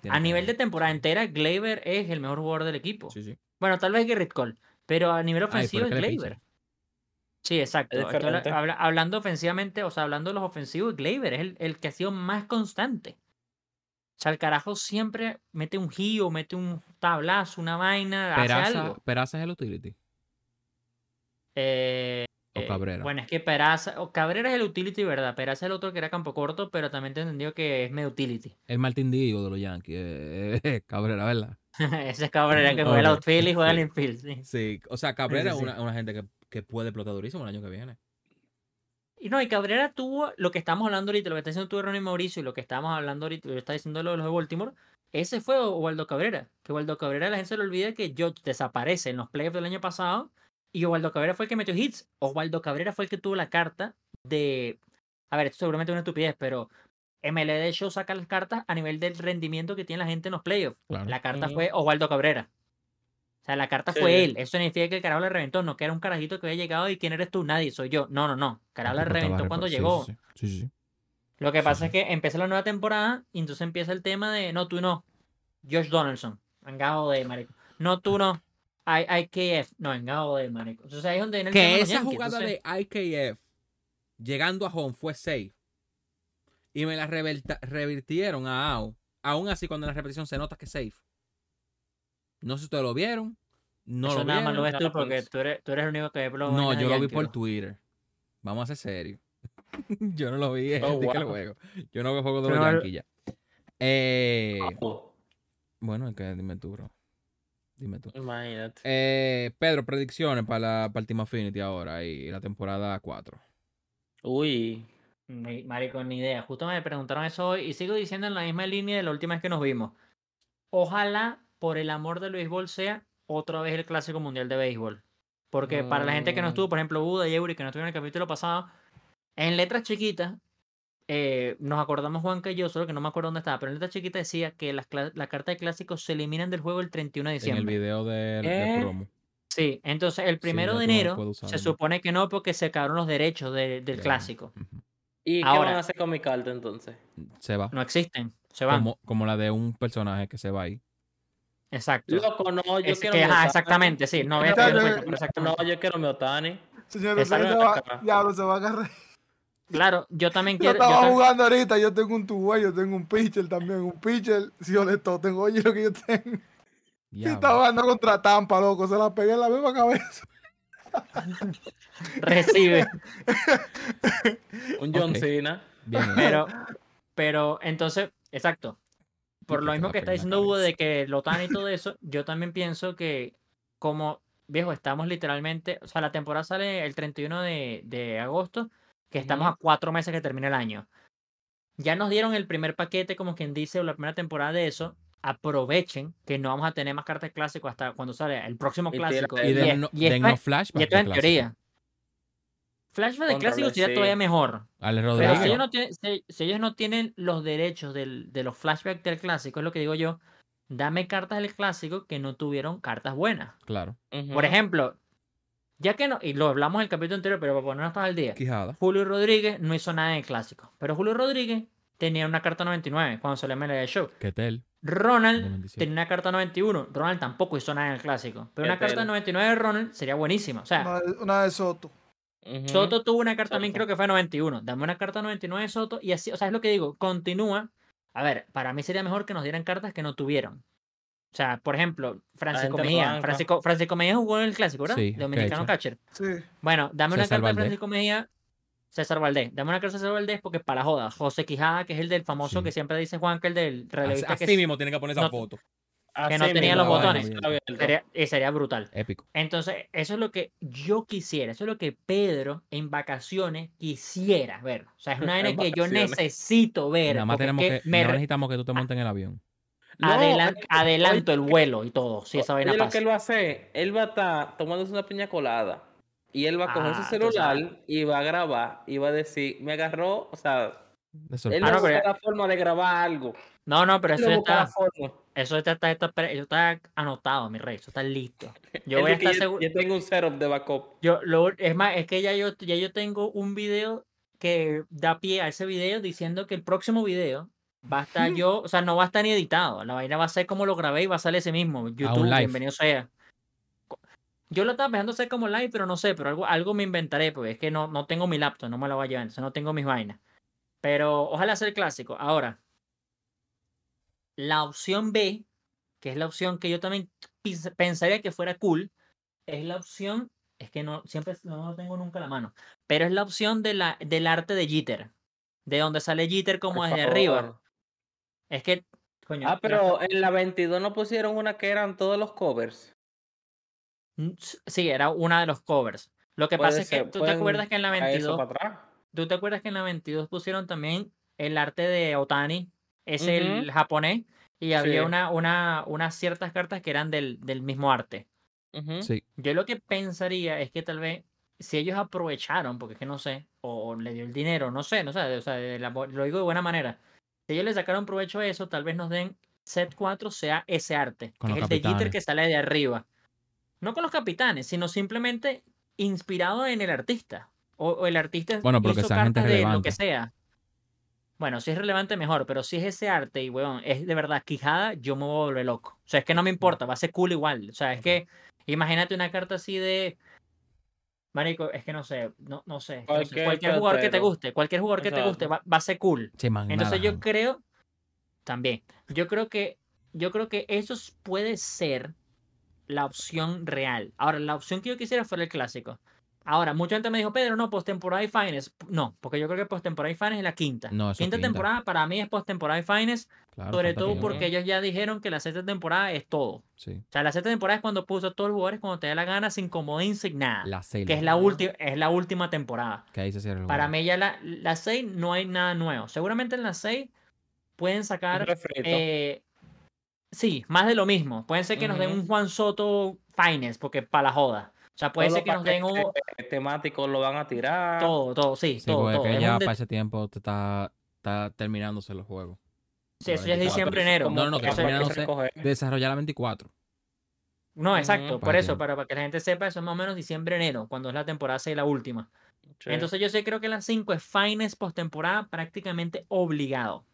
Tiene a nivel de temporada entera, Gleyber es el mejor jugador del equipo. Sí, sí. Bueno, tal vez Gerrit Cole, pero a nivel pero ofensivo es Gleyber. Sí, exacto. Habla- hablando ofensivamente, o sea, hablando de los ofensivos, Gleyber es el, el que ha sido más constante. O sea, el carajo siempre mete un giro, mete un tablazo, una vaina, hace Peraza, algo. Peraza es el utility. Eh, O eh, Cabrera. Bueno, es que Peraza, o Cabrera es el utility, ¿verdad? Peraza es el otro que era campo corto, pero también te entendido que es medio utility. El Martín Diego de los Yankees. eh, eh, Cabrera, ¿verdad? Ese es Cabrera que juega el outfield y juega el infield, sí. Sí, o sea, Cabrera sí, es una, una gente que, que puede explotar durísimo el año que viene. Y no, y Cabrera tuvo lo que estamos hablando ahorita, lo que está diciendo tú, Ronnie Mauricio, y lo que estamos hablando ahorita, lo que está diciendo lo de los de Baltimore, ese fue Waldo Cabrera. Que Waldo Cabrera, la gente se le olvida que George desaparece en los playoffs del año pasado, y Waldo Cabrera fue el que metió hits. Osvaldo Cabrera fue el que tuvo la carta de. A ver, esto seguramente es una estupidez, pero MLD Show saca las cartas a nivel del rendimiento que tiene la gente en los playoffs. Claro. La carta fue Osvaldo Cabrera. O sea, la carta Sí. fue él. Eso significa que el carajo le reventó, no que era un carajito que había llegado y quién eres tú, nadie, soy yo. No, no, no. El carajo le reventó cuando sí, llegó. Sí, sí, sí, sí, sí. Lo que Sí, pasa sí. es que empieza la nueva temporada y entonces empieza el tema de no, tú no. Josh Donaldson, engado de marico. No, tú no. I IKF, no, engado de marico. Entonces ahí es donde viene el Que esa Yankees, jugada entonces- de IKF llegando a home fue safe. Y me la revirtieron a AO. Aún así, cuando en la repetición se nota que es safe. No sé si ustedes lo vieron. No Eso lo nada más lo vieron. ves tú No, porque pues. tú eres, tú eres el único que ve No, yo lo vi por bro. Twitter. Vamos a ser serios. yo no lo vi en Oh, que el juego. Yo no veo juego de los Pero- Yankees ya. Eh, Oh, bueno, es que dime tú, bro. Dime tú. imagínate. Eh, Pedro, predicciones para, la, para el Team Affinity ahora y la temporada 4. Uy. Marico, ni idea. Justo me preguntaron eso hoy y sigo diciendo en la misma línea de la última vez que nos vimos. Ojalá, por el amor del béisbol, sea otra vez el Clásico Mundial de Béisbol. Porque para la gente que no Mm. estuvo, por ejemplo, Buda y Eury, que no estuvieron en el capítulo pasado, en letras chiquitas, eh, nos acordamos Juan y yo, solo que no me acuerdo dónde estaba, pero en letras chiquitas decía que las, las cartas de clásicos se eliminan del juego el 31 de En el diciembre. video del de ¿Qué? promo. Sí, entonces el primero ya de no enero usar, se ¿no? supone que no, porque se acabaron los derechos de- del Ya. clásico. ¿Y qué Ahora- van a hacer con mi carta entonces? Se va. No existen, se van. Como, como la de un personaje que se va ahí. Exacto. Loco, no, yo Es quiero que, mi ajá, Otani. exactamente, sí. No eh. No, yo quiero mi Otani. Señores, diablo, se va a agarrar. Claro, yo también Yo quiero. yo estaba jugando ahorita, yo tengo un two yo tengo un pitcher también, un pitcher, si yo le to- tengo, oye lo que yo tengo. Y Diablo. estaba jugando contra Tampa, loco, se la pegué en la misma cabeza. recibe. Un John. Cena. Bien, Pero, pero, entonces, exacto. Por lo mismo que está diciendo Hugo de que Lotan y todo eso, yo también pienso que, como, viejo, estamos literalmente. O sea, la temporada sale el 31 de, de agosto, que estamos a cuatro meses que termine el año. Ya nos dieron el primer paquete, como quien dice, o la primera temporada de eso. Aprovechen que no vamos a tener más cartas clásicos hasta cuando sale el próximo clásico. Y y den no- no flashback y esto en clásico. teoría. Flashback de Contra clásico los- sería sí. todavía mejor. Ale Pero si ellos, no tienen, si, si ellos no tienen los derechos del- de los flashbacks del clásico, es lo que digo yo, dame cartas del clásico que no tuvieron cartas buenas. Claro. Por ejemplo, ya que no, y lo hablamos en el capítulo anterior, pero para ponernos todos al día, Quijada. Julio Rodríguez no hizo nada en el clásico, pero Julio Rodríguez tenía una carta 99 cuando salió el show. Ketel. Ronald 97. tenía una carta 91, Ronald tampoco hizo nada en el clásico, pero una Qué carta tela. 99 de Ronald sería buenísima. O sea, Una, de- una de Soto. Soto tuvo una carta también, creo que fue 91. Dame una carta 99 de Soto y así, o sea, es lo que digo, continúa. A ver, para mí sería mejor que nos dieran cartas que no tuvieron. O sea, por ejemplo, Francisco Mejía. Francisco, Francisco Mejía jugó en el clásico, ¿verdad? Sí, Dominicano catcher. Sí. Bueno, dame una carta de. Francisco Mejía. César Valdés. Dame una carta de César Valdés porque para la joda. José Quijada, que es el del famoso Sí. que siempre dice Juan, que el del Así, relevista que así es- mismo tiene que poner esa no- foto. que no Así tenía mismo, los botones. Sería, y sería brutal. Épico. Entonces, eso es lo que yo quisiera, eso es lo que Pedro en vacaciones quisiera ver. O sea, es una En que yo necesito ver. Nada más tenemos que, que me re- necesitamos que tú te montes en el avión. No, adelan- es que- adelanto el vuelo y todo, si esa vaina Oye, lo pasa. que él va a hacer, él va a estar tomándose una piña colada y él va a coger Ah, su tú celular y va a grabar y va a decir, me agarró, o sea, De él no Ah, no, pero la forma de grabar algo. No, no, pero eso está, eso está, está, está eso está anotado, mi rey, eso está listo. Yo voy a estar seguro. Yo tengo un setup de backup. Yo, lo, es más, es que ya yo, ya yo tengo un video que da pie a ese video diciendo que el próximo video va a estar yo, o sea, no va a estar ni editado. La vaina va a ser como lo grabé y va a salir ese mismo. YouTube, live. bienvenido sea. Yo lo estaba pensando hacer como live, pero no sé, pero algo, algo me inventaré, porque es que no, no tengo mi laptop, no me lo voy a llevar, entonces no tengo mis vainas. Pero ojalá sea el clásico. Ahora, la opción B, que es la opción que yo también pensaría que fuera cool, es la opción, es que no, siempre no lo tengo nunca a la mano, pero es la opción de la, del arte de Jitter, de donde sale Jitter como Por desde arriba. Es que, coño, Ah, pero en la 22 no pusieron una que eran todos los covers. mm, sí, era una de los covers. Lo que Puede pasa es que tú te acuerdas que en la traer eso 22, para atrás. tú te acuerdas que en la 22 pusieron también el arte de Otani, es el japonés, y había Sí. una, una, unas ciertas cartas que eran del, del mismo arte. Sí. Yo lo que pensaría es que tal vez si ellos aprovecharon, porque es que no sé, o, o le dio el dinero, no sé, no sé, o sea, de la bu- lo digo de buena manera. Si ellos le sacaron provecho a eso, tal vez nos den set 4 sea ese arte, Con que es el de capitanes. que sale de arriba. No con los capitanes, sino simplemente inspirado en el artista. O, o el artista Bueno, hizo cartas de lo que sea. Bueno, si es relevante, mejor, pero si es ese arte y, weón, es de verdad Quijada, yo me voy a volver loco. O sea, es que no me importa, va a ser cool igual. O sea, es que imagínate una carta así de. Marico, es que no sé, no, no sé. no. Cualquier Cualquier jugador que te guste, cualquier jugador que te guste va, va a ser cool. Man, Entonces nada, yo creo, también, yo creo que, yo creo que eso puede ser la opción real. Ahora, la opción que yo quisiera fuera el clásico. Ahora, mucha gente me dijo, Pedro, no, postemporada y finals. No, porque yo creo que postemporada y finals es la quinta. No, eso quinta quinta. temporada para mí es postemporada y finals, Claro, sobre todo porque ellos ya dijeron que la sexta temporada es todo. Sí. O sea, la sexta temporada es cuando puso a todos los jugadores cuando te da la gana sin comodín, sin nada. La seis. que es la, última es la última temporada. Que ahí se cierra el Para juego. mí ya la, la 6 no hay nada nuevo. Seguramente en la 6 pueden sacar... eh, sí, más de lo mismo. Pueden ser que nos den un Juan Soto Finance, porque para la joda. O sea, puede ser que los nos den un... temáticos lo van a tirar. Todo, todo, sí, Sí, todo, porque todo. es que Es ya un para ese tiempo te está, está terminándose los juegos. sí, eso ya es 24. diciembre, enero. No, no, no, que terminándose desarrollar la 24. No, exacto, por eso, para, para que la gente sepa, eso es más o menos diciembre, enero, cuando es la temporada 6 la última. Sí. Entonces yo sí creo que la 5 es Finance postemporada prácticamente obligado.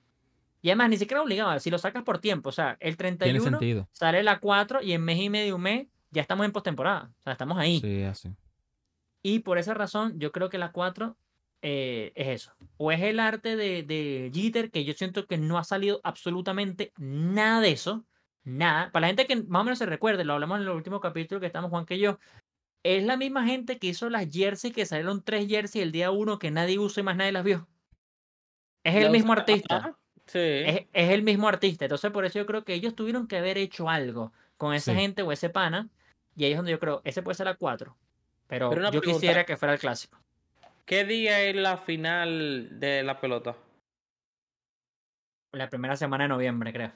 Y además, ni siquiera obligado, si lo sacas por tiempo, o sea, el Tiene 31 sentido. sale la 4 y en mes y medio, un mes, ya estamos en postemporada. O sea, estamos ahí. Sí, así. Y por esa razón, yo creo que la 4 eh, es eso. O es el arte de, de Jeter, que yo siento que no ha salido absolutamente nada de eso. Nada. Para la gente que más o menos se recuerde, lo hablamos en el último capítulo que estamos Juan que yo. Es la misma gente que hizo las jerseys, que salieron tres jerseys el día 1 que nadie usa y más nadie las vio. Es el mismo artista. Sí. Es, es el mismo artista. Entonces, por eso yo creo que ellos tuvieron que haber hecho algo con esa Sí. gente o ese pana. Y ahí es donde yo creo, ese puede ser la 4. Pero, yo pregunta. quisiera que fuera el clásico. ¿Qué día es la final de la pelota? La primera semana de noviembre, creo.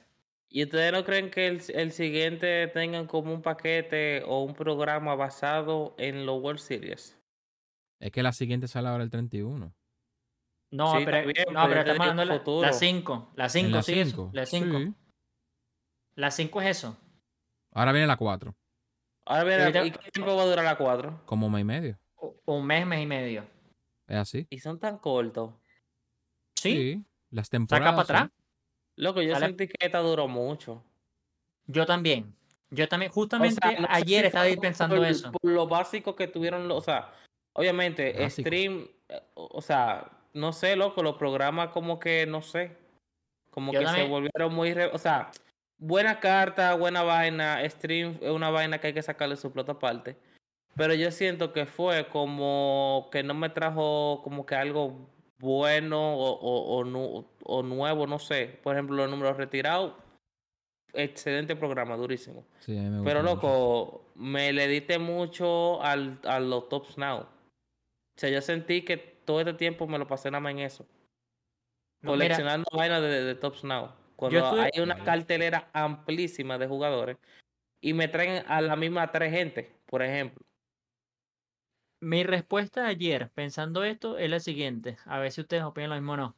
¿Y ustedes no creen que el, el siguiente tengan como un paquete o un programa basado en los World Series? Es que la siguiente sale ahora el 31. No, Sí, pero, está bien, no, pero estamos hablando de la- futuro. la 5. La ¿En 5, la sí? La 5. Sí. La 5 es eso. Ahora viene la 4. Ahora bien, Ahorita- ¿y qué tiempo va a durar la 4? Como un mes y medio. Un mes, mes y medio. Es así. Y son tan cortos. ¿Sí? Las Saca temporadas. para atrás. sí. Loco, yo sentí que esta duró mucho. Yo también. Yo también. O Justamente sea, no sé ayer si estaba ahí pensando por, eso. Por lo básico que tuvieron, o sea, obviamente, Básico. stream, eh, o o sea, no sé, loco, los programas como que, no sé, como Yo que también- se volvieron muy, re- o sea, buena carta, buena vaina, stream es una vaina que hay que sacarle su plata aparte. Pero yo siento que fue como que no me trajo como que algo bueno o, o, o nu- o nuevo, no sé. Por ejemplo, los números retirados excelente programa, durísimo. Sí, a mí me gusta Pero mucho. loco, me le diste mucho al, a los Tops Now. O sea, yo sentí que todo este tiempo me lo pasé nada más en eso. No, mira, coleccionando vainas de, de Tops Now. Cuando hay una cartelera amplísima de jugadores y me traen a la misma tres gente, por ejemplo. mi respuesta ayer, pensando esto, es la siguiente. A ver si ustedes opinan lo mismo o no.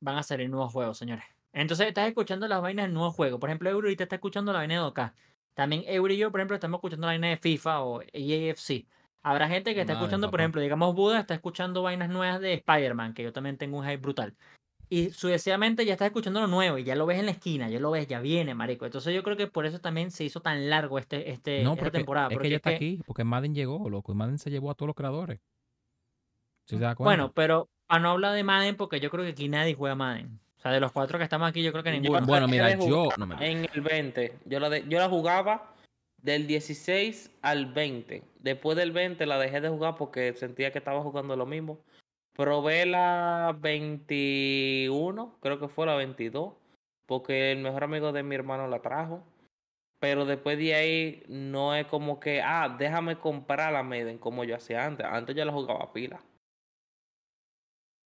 Van a salir nuevos juegos, señores. Entonces estás escuchando las vainas del nuevo juego. Por ejemplo, Euro ahorita está escuchando la vaina de OK. También Euro y yo, por ejemplo, estamos escuchando la vaina de FIFA o EAFC. Habrá gente que está Madre, escuchando, por ejemplo, digamos Buda está escuchando vainas nuevas de Spider-Man, que yo también tengo un hype brutal. Y sucesivamente ya estás escuchando lo nuevo y ya lo ves en la esquina, ya lo ves, ya viene, marico. Entonces yo creo que por eso también se hizo tan largo este, este, No, esta porque temporada. es porque que ya es está que- aquí, porque Madden llegó, loco, y Madden se llevó a todos los creadores. ¿Sí se da cuenta? Bueno, pero para no hablar de Madden, porque yo creo que aquí nadie juega Madden. O sea, de los cuatro que estamos aquí, yo creo que Yo ninguno. Bueno, dejé mira, yo- jugar no me- en el 20. Yo la, de- yo la jugaba del 16 al 20. Después del 20 la dejé de jugar porque sentía que estaba jugando lo mismo. Probé la 21, creo que fue la 22, porque el mejor amigo de mi hermano la trajo. Pero después de ahí no es como que, ah, déjame comprar la Maiden como yo hacía antes. Antes yo la jugaba pila.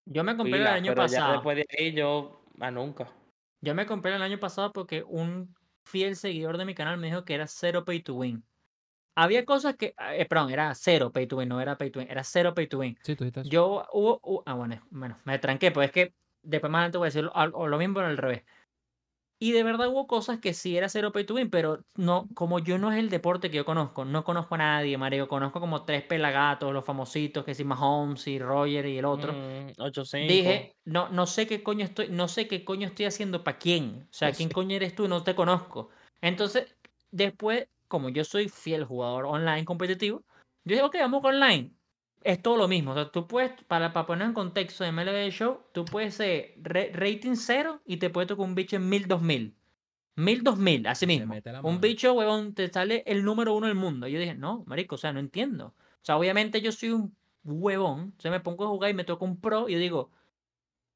Yo me compré el año pero ya pasado. después de ahí yo, ah, nunca. Yo me compré el año pasado porque un fiel seguidor de mi canal me dijo que era cero pay to win. Había cosas que, eh, perdón, era cero pay to win, no era pay to win, era cero pay to win. Sí, tú dijiste. Yo hubo, hu- ah, bueno, bueno, me tranqué, pues es que después más adelante voy a decir lo, lo mismo pero al revés. Y de verdad hubo cosas que sí era cero pay to win, pero no, como yo no es el deporte que yo conozco, no conozco a nadie, Mario, conozco como tres pelagatos, los famositos, que sí, Mahomes y Roger y el otro. Mm, 8-5. Dije, no, no sé qué coño estoy, no sé qué coño estoy haciendo para quién. O sea, Pues quién sí. coño eres tú, no te conozco. Entonces, después, como yo soy fiel jugador online competitivo, yo dije, ok, vamos con online. Es todo lo mismo. O sea, tú puedes, para, para poner en contexto de MLB Show, tú puedes ser rating cero y te puede tocar un bicho en 1000, 2000. 1000, 2000, así mismo. Un bicho, huevón, te sale el número uno del mundo. Y yo dije, no, marico, o sea, no entiendo. O sea, obviamente yo soy un huevón. O sea, me pongo a jugar y me toca un pro y yo digo,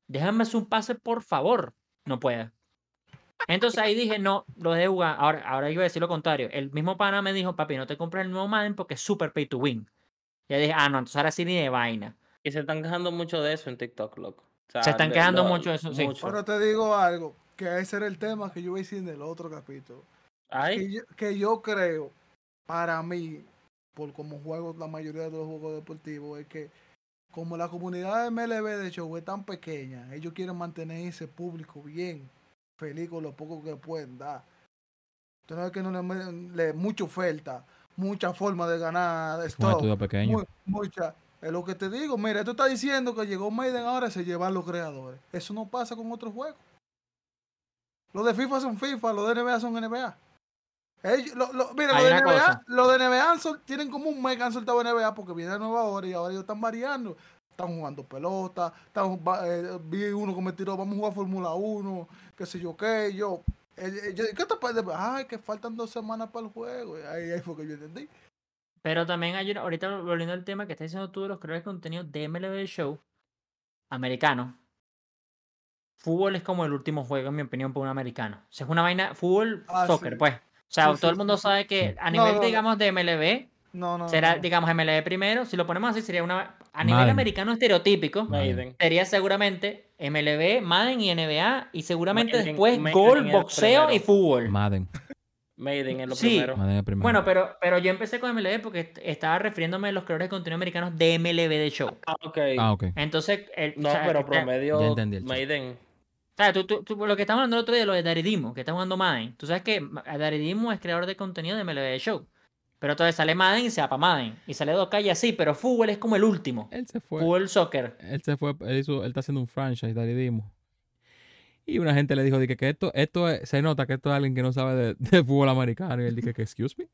déjame hacer un pase, por favor. No puede. Entonces ahí dije, no, lo dejé jugar. Ahora, ahora iba a decir lo contrario. El mismo pana me dijo, papi, no te compres el nuevo Madden porque es super pay to win. Y yo dije, ah, no, entonces ahora sí ni de vaina. Y se están quejando mucho de eso en TikTok, loco. O sea, Se están de- quejando lo- mucho de eso, sí. mucho. Te digo algo, que ese era el tema que yo iba a decir en el otro capítulo. Ay, Que yo, que yo creo, para mí, por como juego la mayoría de los juegos deportivos, es que como la comunidad de MLB de show es tan pequeña, ellos quieren mantener ese público bien feliz con lo poco que pueden dar. Es que no le, le mucha oferta, mucha forma de ganar Un stock, estudio pequeño. mu- mucha. Es lo que te digo, mira, tú estás diciendo que llegó Maiden ahora se llevan los creadores. Eso no pasa con otros juegos. Los de FIFA son FIFA, los de NBA son NBA. Ellos, lo, lo- mira, los de, NBA, cosa. los de NBA han sol- tienen como un mes que han soltado NBA porque viene la nueva hora y ahora ellos están variando. Están jugando pelota, están, eh, vi uno que me tiró, vamos a jugar Fórmula 1, qué sé yo qué, yo, eh, eh, yo, ¿qué te parece? Ay, que faltan dos semanas para el juego. Ahí, ahí fue que yo entendí. Pero también hay una, ahorita volviendo al tema que está diciendo tú de los creadores de contenido de MLB Show, americano. Fútbol es como el último juego, en mi opinión, para un americano. O sea, es una vaina, fútbol, Ah, soccer, sí. pues. O sea, Sí, todo el mundo sabe que a nivel, no, no. digamos, de MLB, No, no. será, no. digamos, MLB primero. Si lo ponemos así, sería una. A nivel Madden. americano estereotípico, Madden. Maiden. sería seguramente MLB, Madden y NBA. Y seguramente después gol, boxeo y fútbol. Madden. Maiden es lo Sí. primero. Madden es el primero. Bueno, pero, pero yo empecé con MLB porque est- estaba refiriéndome a los creadores de contenido americanos de MLB de show. Ah, ok. Ah, ok. Entonces, el, No, o sea, pero promedio Ya entendí el. Maiden. o sea, tú- tú- tú- lo que estamos hablando el otro día, lo de Daridimo, que está jugando Madden. Tú sabes que Daridimo es creador de contenido de MLB de show. Pero entonces sale Madden y se va para Madden. Y sale 2K y así, pero fútbol es como el último. Él se fue. Fútbol, soccer. Él se fue, él, hizo, él está haciendo un franchise, Daridimo. Y una gente le dijo dije, que esto, esto es- se nota que esto es alguien que no sabe de, de fútbol americano. Y él dije que, excuse me.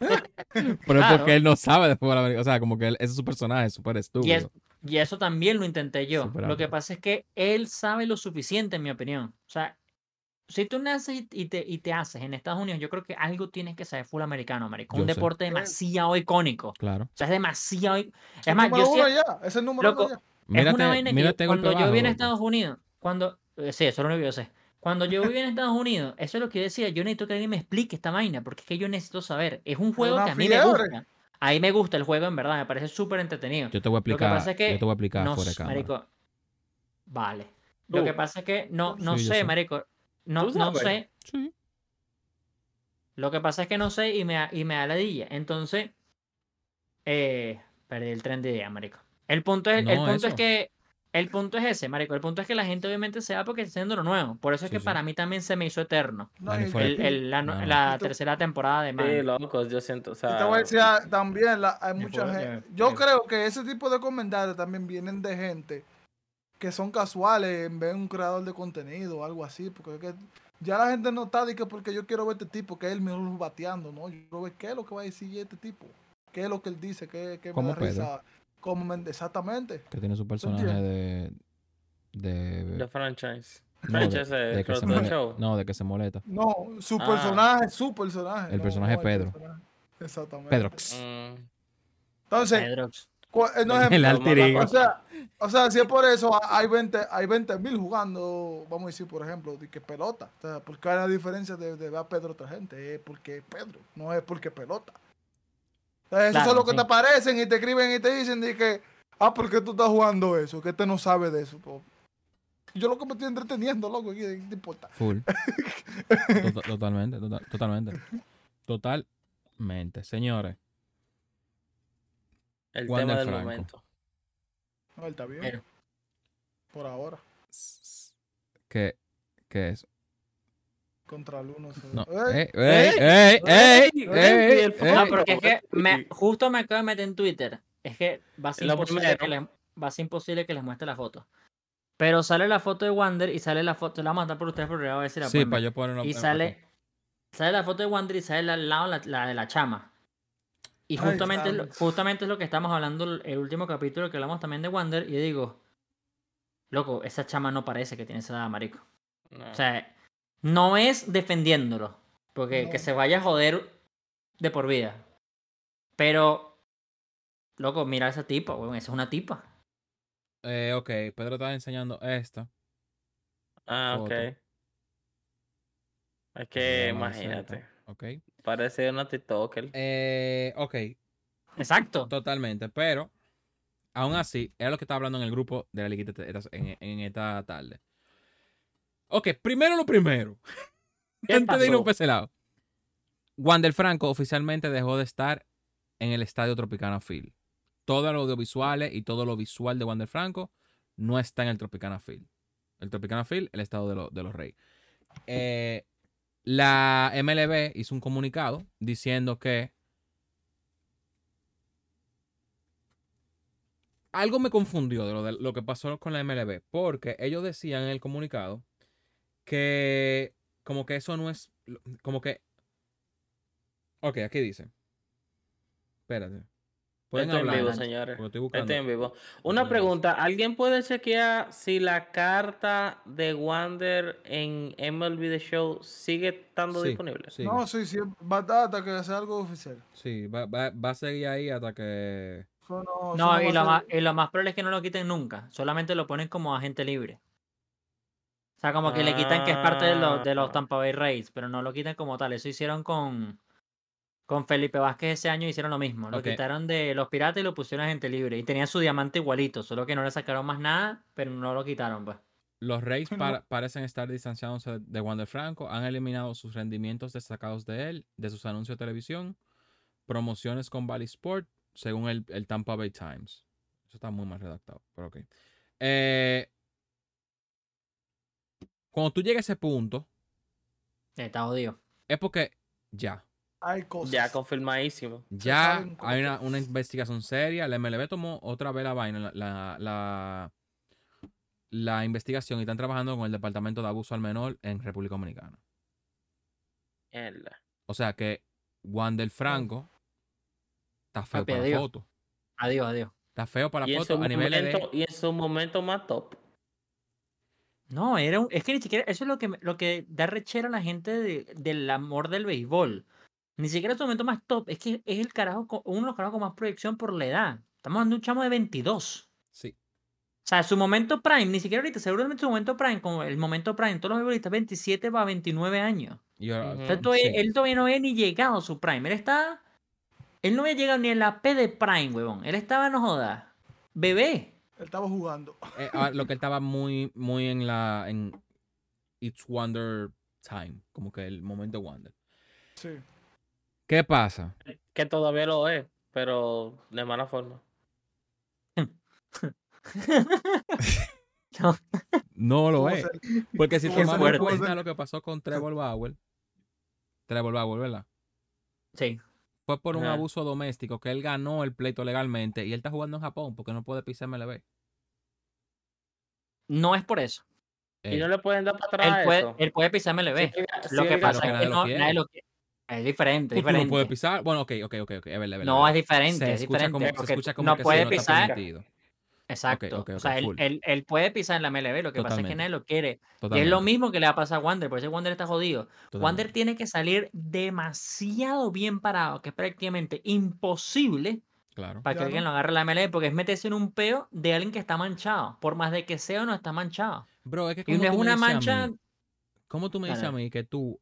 Pero es Claro. porque él no sabe de fútbol americano. O sea, como que él, ese es su personaje, súper Y, estúpido. es- y eso también lo intenté yo. Súper Lo que pasa es que él sabe lo suficiente, en mi opinión. O sea, si tú naces y- te, y te haces en Estados Unidos, yo creo que algo tienes que saber full americano, marico. Un Yo sé. deporte demasiado icónico. Claro. O sea, es demasiado. Es Es más, yo uno ya, es el número Loco, uno ya. es una Mírate, vaina que mírate cuando yo vine a. Estados Unidos, cuando. eh, Sí, eso es lo único que yo sé. Cuando yo viví en Estados Unidos, eso es lo que yo decía, yo necesito que alguien me explique esta vaina, porque es que yo necesito saber. Es un juego una que a mí me gusta. A mí me gusta el juego, en verdad, me parece súper entretenido. Yo te voy a Lo que explicar. pasa es que yo te voy a explicar no, fuera de cámara. marico. Vale. Lo que Tú. pasa es que no, no Sí, yo sé, sé. marico. No, ¿Tú no sé. Sí. Lo que pasa es que no sé y me, da- y me da ladilla. Entonces, eh, perdí el tren de idea, marico. El punto es, el punto es que el punto es ese, marico. El punto es que la gente obviamente se va porque está haciendo lo nuevo. Por eso es Sí, que sí. para mí también se me hizo eterno. No. El- el- la, No, tercera temporada de Sí, Man. locos, yo siento, o sea, te voy a decir ah, también, la- hay mucha gente. Yo me- creo que ese tipo de comentarios también vienen de gente que son casuales en vez de un creador de contenido o algo así. Porque es que ya la gente no está de que porque yo quiero ver este tipo, que es el mejor bateando, ¿no? Yo quiero ver qué es lo que va a decir este tipo. ¿Qué es lo que él dice? ¿Qué, qué me da Pedro. risa? Como exactamente. Que tiene su personaje de. De. de franchise. no, de- franchise de, de que se mole- no, de que se molesta. No, su Ah. personaje, su personaje. El no, personaje no, el Pedro. personaje. Exactamente. Pedro. Mm, Entonces, Pedrox. Eh, no es- El alter ego. O sea, o sea, si es por eso, hay 20 hay 20 mil jugando, vamos a decir, por ejemplo, de que pelota. O sea, porque hay la diferencia de, de ver a Pedro otra gente, es porque es Pedro, no es porque pelota. O sea, Eso Claro, es lo que sí. te aparecen y te escriben y te dicen de que, ah, ¿por qué tú estás jugando eso? Que este no sabe de eso. po. Yo lo que me estoy entreteniendo, loco, ¿qué te importa? Full. Tota- totalmente, tota- totalmente. Totalmente. Señores, el Wander tema del Franco. momento. No, él está bien. Pero- Por ahora. ¿qué, qué es? Contra el uno. No. ¡Ey! ¡Ey, ey, ey, ey, ey, ey, el ey! No, porque es que me, justo me acabo de meter en Twitter. Es que va a ser imposible que les, va a ser imposible que les muestre la foto. Pero sale la foto de Wander y sale la foto. La voy a mandar por ustedes porque voy a ver si la Sí, para yo ponerlo. Y ok. sale, sale la foto de Wander y sale al lado la, la de la chama. Y justamente, es lo- chama. justamente es lo que estamos hablando el, último capítulo que hablamos también de Wander. Y yo digo, loco, esa chama no parece que tiene esa edad, marico. No. O sea, no es defendiéndolo. Porque No. que se vaya a joder de por vida. Pero, loco, mira a esa tipa, weón. Esa es una tipa. Eh, ok, Pedro estaba enseñando esta. ah, ok. foto. Es que imagínate. Ok. Parece una TikToker. Eh, ok, Exacto. totalmente. Pero, aún así, es lo que estaba hablando en el grupo de la liguita en, en esta tarde. Ok, primero lo primero. ¿Qué Antes de irnos pasó? por ese lado. Wander Franco oficialmente dejó de estar en el Estadio Tropicana Field. Todo lo audiovisuales y todo lo visual de Wander Franco no está en el Tropicana Field. El Tropicana Field, el estado de, lo- de los Reyes. Eh, la MLB hizo un comunicado diciendo que algo me confundió de lo, de lo que pasó con la MLB, porque ellos decían en el comunicado que como que eso no es, como que... Ok, aquí dice. Espérate. Pueden Estoy en vivo, señores. estoy buscando. Estoy en vivo. Una Estoy pregunta, ¿alguien puede chequear si la carta de Wander en MLB The Show sigue estando Sí, disponible? sí, No, sí, sí, va a dar hasta que sea algo oficial. sí, va, va- va a seguir ahí hasta que... Eso no, eso No, va y lo, más, y lo más probable es que no lo quiten nunca. Solamente lo ponen como agente libre. O sea, como que le quitan que es parte de los, de los Ah. Tampa Bay Rays, pero no lo quitan como tal. Eso hicieron con, con Felipe Vázquez ese año, hicieron lo mismo. Lo quitaron de los piratas y lo pusieron agente libre. Y tenía su diamante igualito, solo que no le sacaron más nada, pero no lo quitaron, pues. Los para- parecen estar distanciándose de Wander Franco. Han eliminado sus rendimientos destacados de él, de sus anuncios de televisión, promociones con Valley Sport, según el, el Tampa Bay Times. Eso está muy mal redactado, pero ok. Eh, cuando tú llegas a ese punto, Está odio. es porque ya. Hay cosas. Ya confirmadísimo. Ya hay una, una investigación seria. La MLB tomó otra vez la vaina, la, la, la, la investigación y están trabajando con el Departamento de Abuso al Menor en República Dominicana. Mierda. O sea que Wander Franco está feo Papi, para la adiós. foto. Adiós, adiós. Está feo para la foto a nivel momento, de. y en su momento más top. No, era un, es que ni siquiera, eso es lo que, lo que da rechera a la gente de- del amor del béisbol. Ni siquiera es su momento más top, es que es el carajo, uno de los carajos con más proyección por la edad. Estamos hablando de un chamo de 22. Sí. O sea, su momento prime, ni siquiera ahorita, seguramente su momento prime, como el momento prime, todos los futbolistas, 27 va a 29 años. Ahora- todavía- sí. él todavía no había ni llegado a su prime. Él está. Él no había llegado ni en la P de prime, huevón. Él estaba, no jodas. Bebé. Él estaba jugando. Eh, ah, lo que él estaba muy, muy en la. en It's Wonder Time. Como que el momento Wonder. Sí. ¿Qué pasa? Que todavía lo es, pero de mala forma. No, No lo ¿Cómo es. ser? Porque si ¿Cómo tomamos en cuenta lo que pasó con Trevor Bauer. Trevor Bauer, ¿verdad? sí. Fue por un Ajá. abuso doméstico que él ganó el pleito legalmente y él está jugando en Japón porque no puede pisar MLB. No es por eso. Y Eh, no le pueden dar para Él atrás puede, eso. él puede pisar MLB. Él- lo que él pasa es que no, nadie lo quiere. Es diferente, tú no diferente. puedes pisar. Bueno, ok, ok, ok, ok. Es verdad, es verdad, No, es es diferente, Se es escucha diferente. como, se escucha como no que puede no está pisar. permitido. Exacto. ok, o sea, él, él- él puede pisar en la MLB. Lo que pasa es que nadie lo quiere. Y es lo mismo que le va a pasar a Wander. Por eso Wander está jodido. totalmente. Wander tiene que salir demasiado bien parado, que es prácticamente imposible Claro. para que Claro. alguien lo agarre la MLB, porque es meterse en un peo de alguien que está manchado, por más de que sea o no está manchado. Bro, es que Y no es una a mancha. mí- ¿Cómo tú me dices a mí que tú...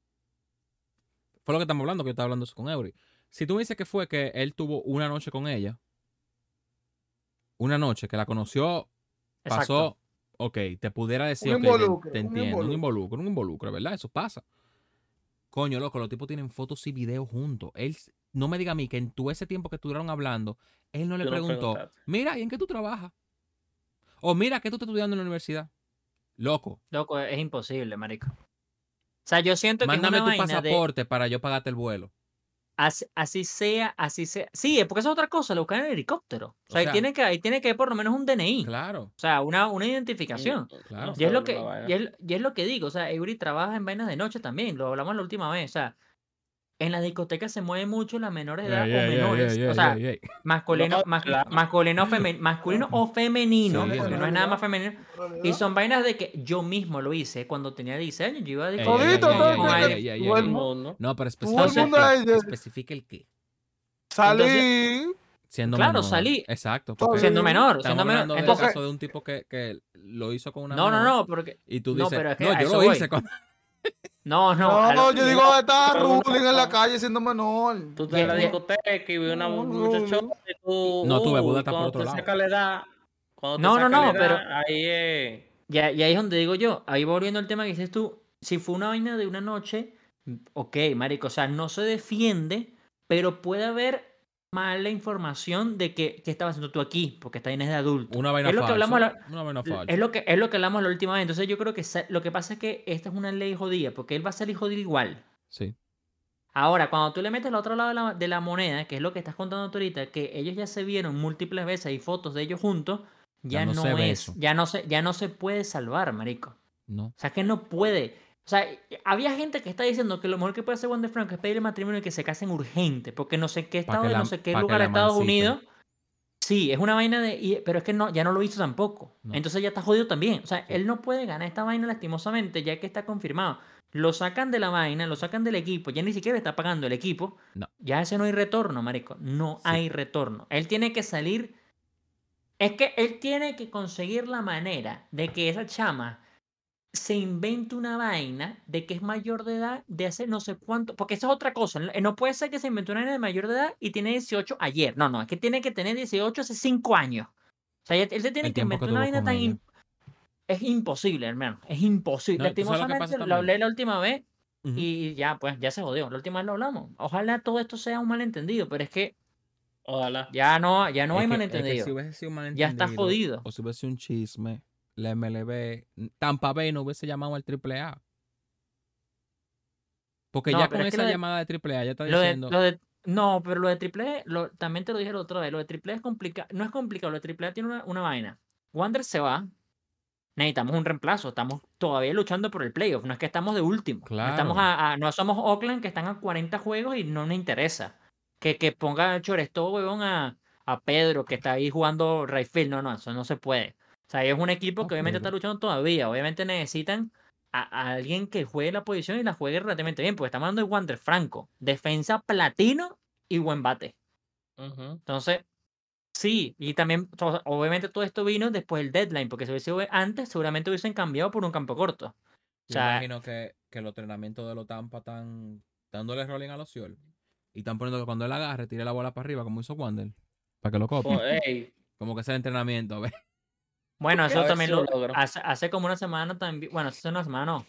Fue lo que estamos hablando, que yo estaba hablando eso con Eury. Si tú me dices que fue que él tuvo una noche con ella, una noche que la conoció, Exacto. pasó, ok, te pudiera decir, Un ok, te- involucro, te, entiendo, un involucro. involucro, un involucro, ¿verdad? Eso pasa. Coño, loco, los tipos tienen fotos y videos juntos. Él, no me diga a mí que en todo ese tiempo que estuvieron hablando, él no le preguntó, mira, ¿y en qué tú trabajas? O mira, ¿qué tú estás estudiando en la universidad? Loco, Loco, es imposible, marico. O sea, yo siento que mándame es tu una vaina de pasaporte para yo pagarte el vuelo. así, así sea, así sea. Sí, es porque eso es otra cosa, lo buscan en el helicóptero. O sea, ahí sea, tiene que, ahí tiene que haber por lo menos un DNI. Claro, O sea, una, una identificación. claro. Y es, lo que, y, es, y es lo que digo, o sea, Eury trabaja en vainas de noche también, lo hablamos la última vez, o sea, en las discotecas se mueve mucho las menores de edad o menores, o sea, masculino, No, mas- la- masculino, femen- masculino o femenino, Sí, porque no es nada más femenino, y son vainas de que yo mismo lo hice cuando tenía 10 años, yo iba a ey. mundo. No, pero Todo el mundo especifica, el qué. Salí. Siendo Claro, menor. salí. Exacto. Siendo menor, Estamos siendo menor. Entonces, caso de un tipo que, que lo hizo con una no, no, menor, no, porque, Y tú no, dices, pero es que no, a yo eso lo voy. hice con... no, no, No, yo digo, estaba Pero ruling en la calle siendo menor. Tú estás en la discoteca y vi una no. y tú. No, y está por otro lado. saca la edad. Cuando te No, no, no, pero- Ahí es. Ya, y ahí es donde digo yo, ahí volviendo al tema que dices tú, si fue una vaina de una noche, ok, marico, o sea, no se defiende, pero puede haber mala información de que, que estabas haciendo tú aquí, porque esta vaina es de adulto. Una vaina es lo falsa. que hablamos la- Una vaina falsa. es lo que es lo que hablamos la última vez. Entonces yo creo que lo que pasa es que esta es una ley jodida, porque él va a salir jodido igual. Sí. Ahora, cuando tú le metes al otro lado de la, de la moneda, que es lo que estás contando tú ahorita, que ellos ya se vieron múltiples veces, hay fotos de ellos juntos, ya, Ya no no, es, ya no se, ya no se puede salvar, marico. No. O sea, que no puede. O sea, había gente que está diciendo que lo mejor que puede hacer Wander Franco es pedirle matrimonio y que se casen urgente, porque no sé qué estado la- no sé qué lugar de Estados. Unidos. Sí, es una vaina de. y- pero es que no, ya no lo hizo tampoco. No. Entonces ya está jodido también. O sea, él no puede ganar esta vaina lastimosamente, ya que está confirmado. Lo sacan de la vaina, lo sacan del equipo, ya ni siquiera está pagando el equipo. No. Ya ese no hay retorno, marico. No Sí. hay retorno. Él tiene que salir. Es que él tiene que conseguir la manera de que esa chama se invente una vaina de que es mayor de edad de hace no sé cuánto. Porque esa es otra cosa. No puede ser que se inventó una vaina de mayor de edad y tiene 18 ayer. No, no, es que tiene que tener 18 hace 5 años. O sea, él se tiene El que inventar una vaina tan. Es imposible, hermano. Es imposible. No, ¿tú sabes lo lo hablé la última vez y ya, pues, ya se jodió. La última vez lo hablamos. Ojalá todo esto sea un malentendido, pero es que Ojalá. ya no, ya no Es hay que- es que malentendido. si hubiese sido un Ya está malentendido, jodido. O si hubiese sido un chisme, la MLB, Tampa Bay no hubiese llamado al AAA. Porque No, ya con es esa de- llamada de AAA ya está Lo de, diciendo. lo de- no, pero lo de triple lo- también te lo dije la otra vez, lo de triple E es complicado, no es complicado, lo de triple E tiene una, una vaina. Wander se va, necesitamos un reemplazo, estamos todavía luchando por el playoff, no es que estamos de último, no, estamos Claro. a, a- no somos Oakland que están a 40 juegos y no nos interesa. Que, que ponga Choresto, huevón, a, a Pedro que está ahí jugando Rayfield, no, no, eso no se puede. O sea, es un equipo que obviamente está luchando todavía, obviamente necesitan a, alguien que juegue la posición y la juegue relativamente bien, porque estamos hablando de Wander Franco, defensa platino y buen bate. Entonces, Sí, y también, obviamente todo esto vino después del deadline, porque si hubiese sido antes, seguramente hubiesen cambiado por un campo corto. O Yo imagino que, que los entrenamientos de los Tampa están dándole rolling a los Ciol. Y están poniendo que cuando él agarre, tire la bola para arriba, como hizo Wander. Para que lo copie. Como que es el entrenamiento, ¿ves? Bueno, eso también lo hace, hace como una semana también, bueno, hace una semana no,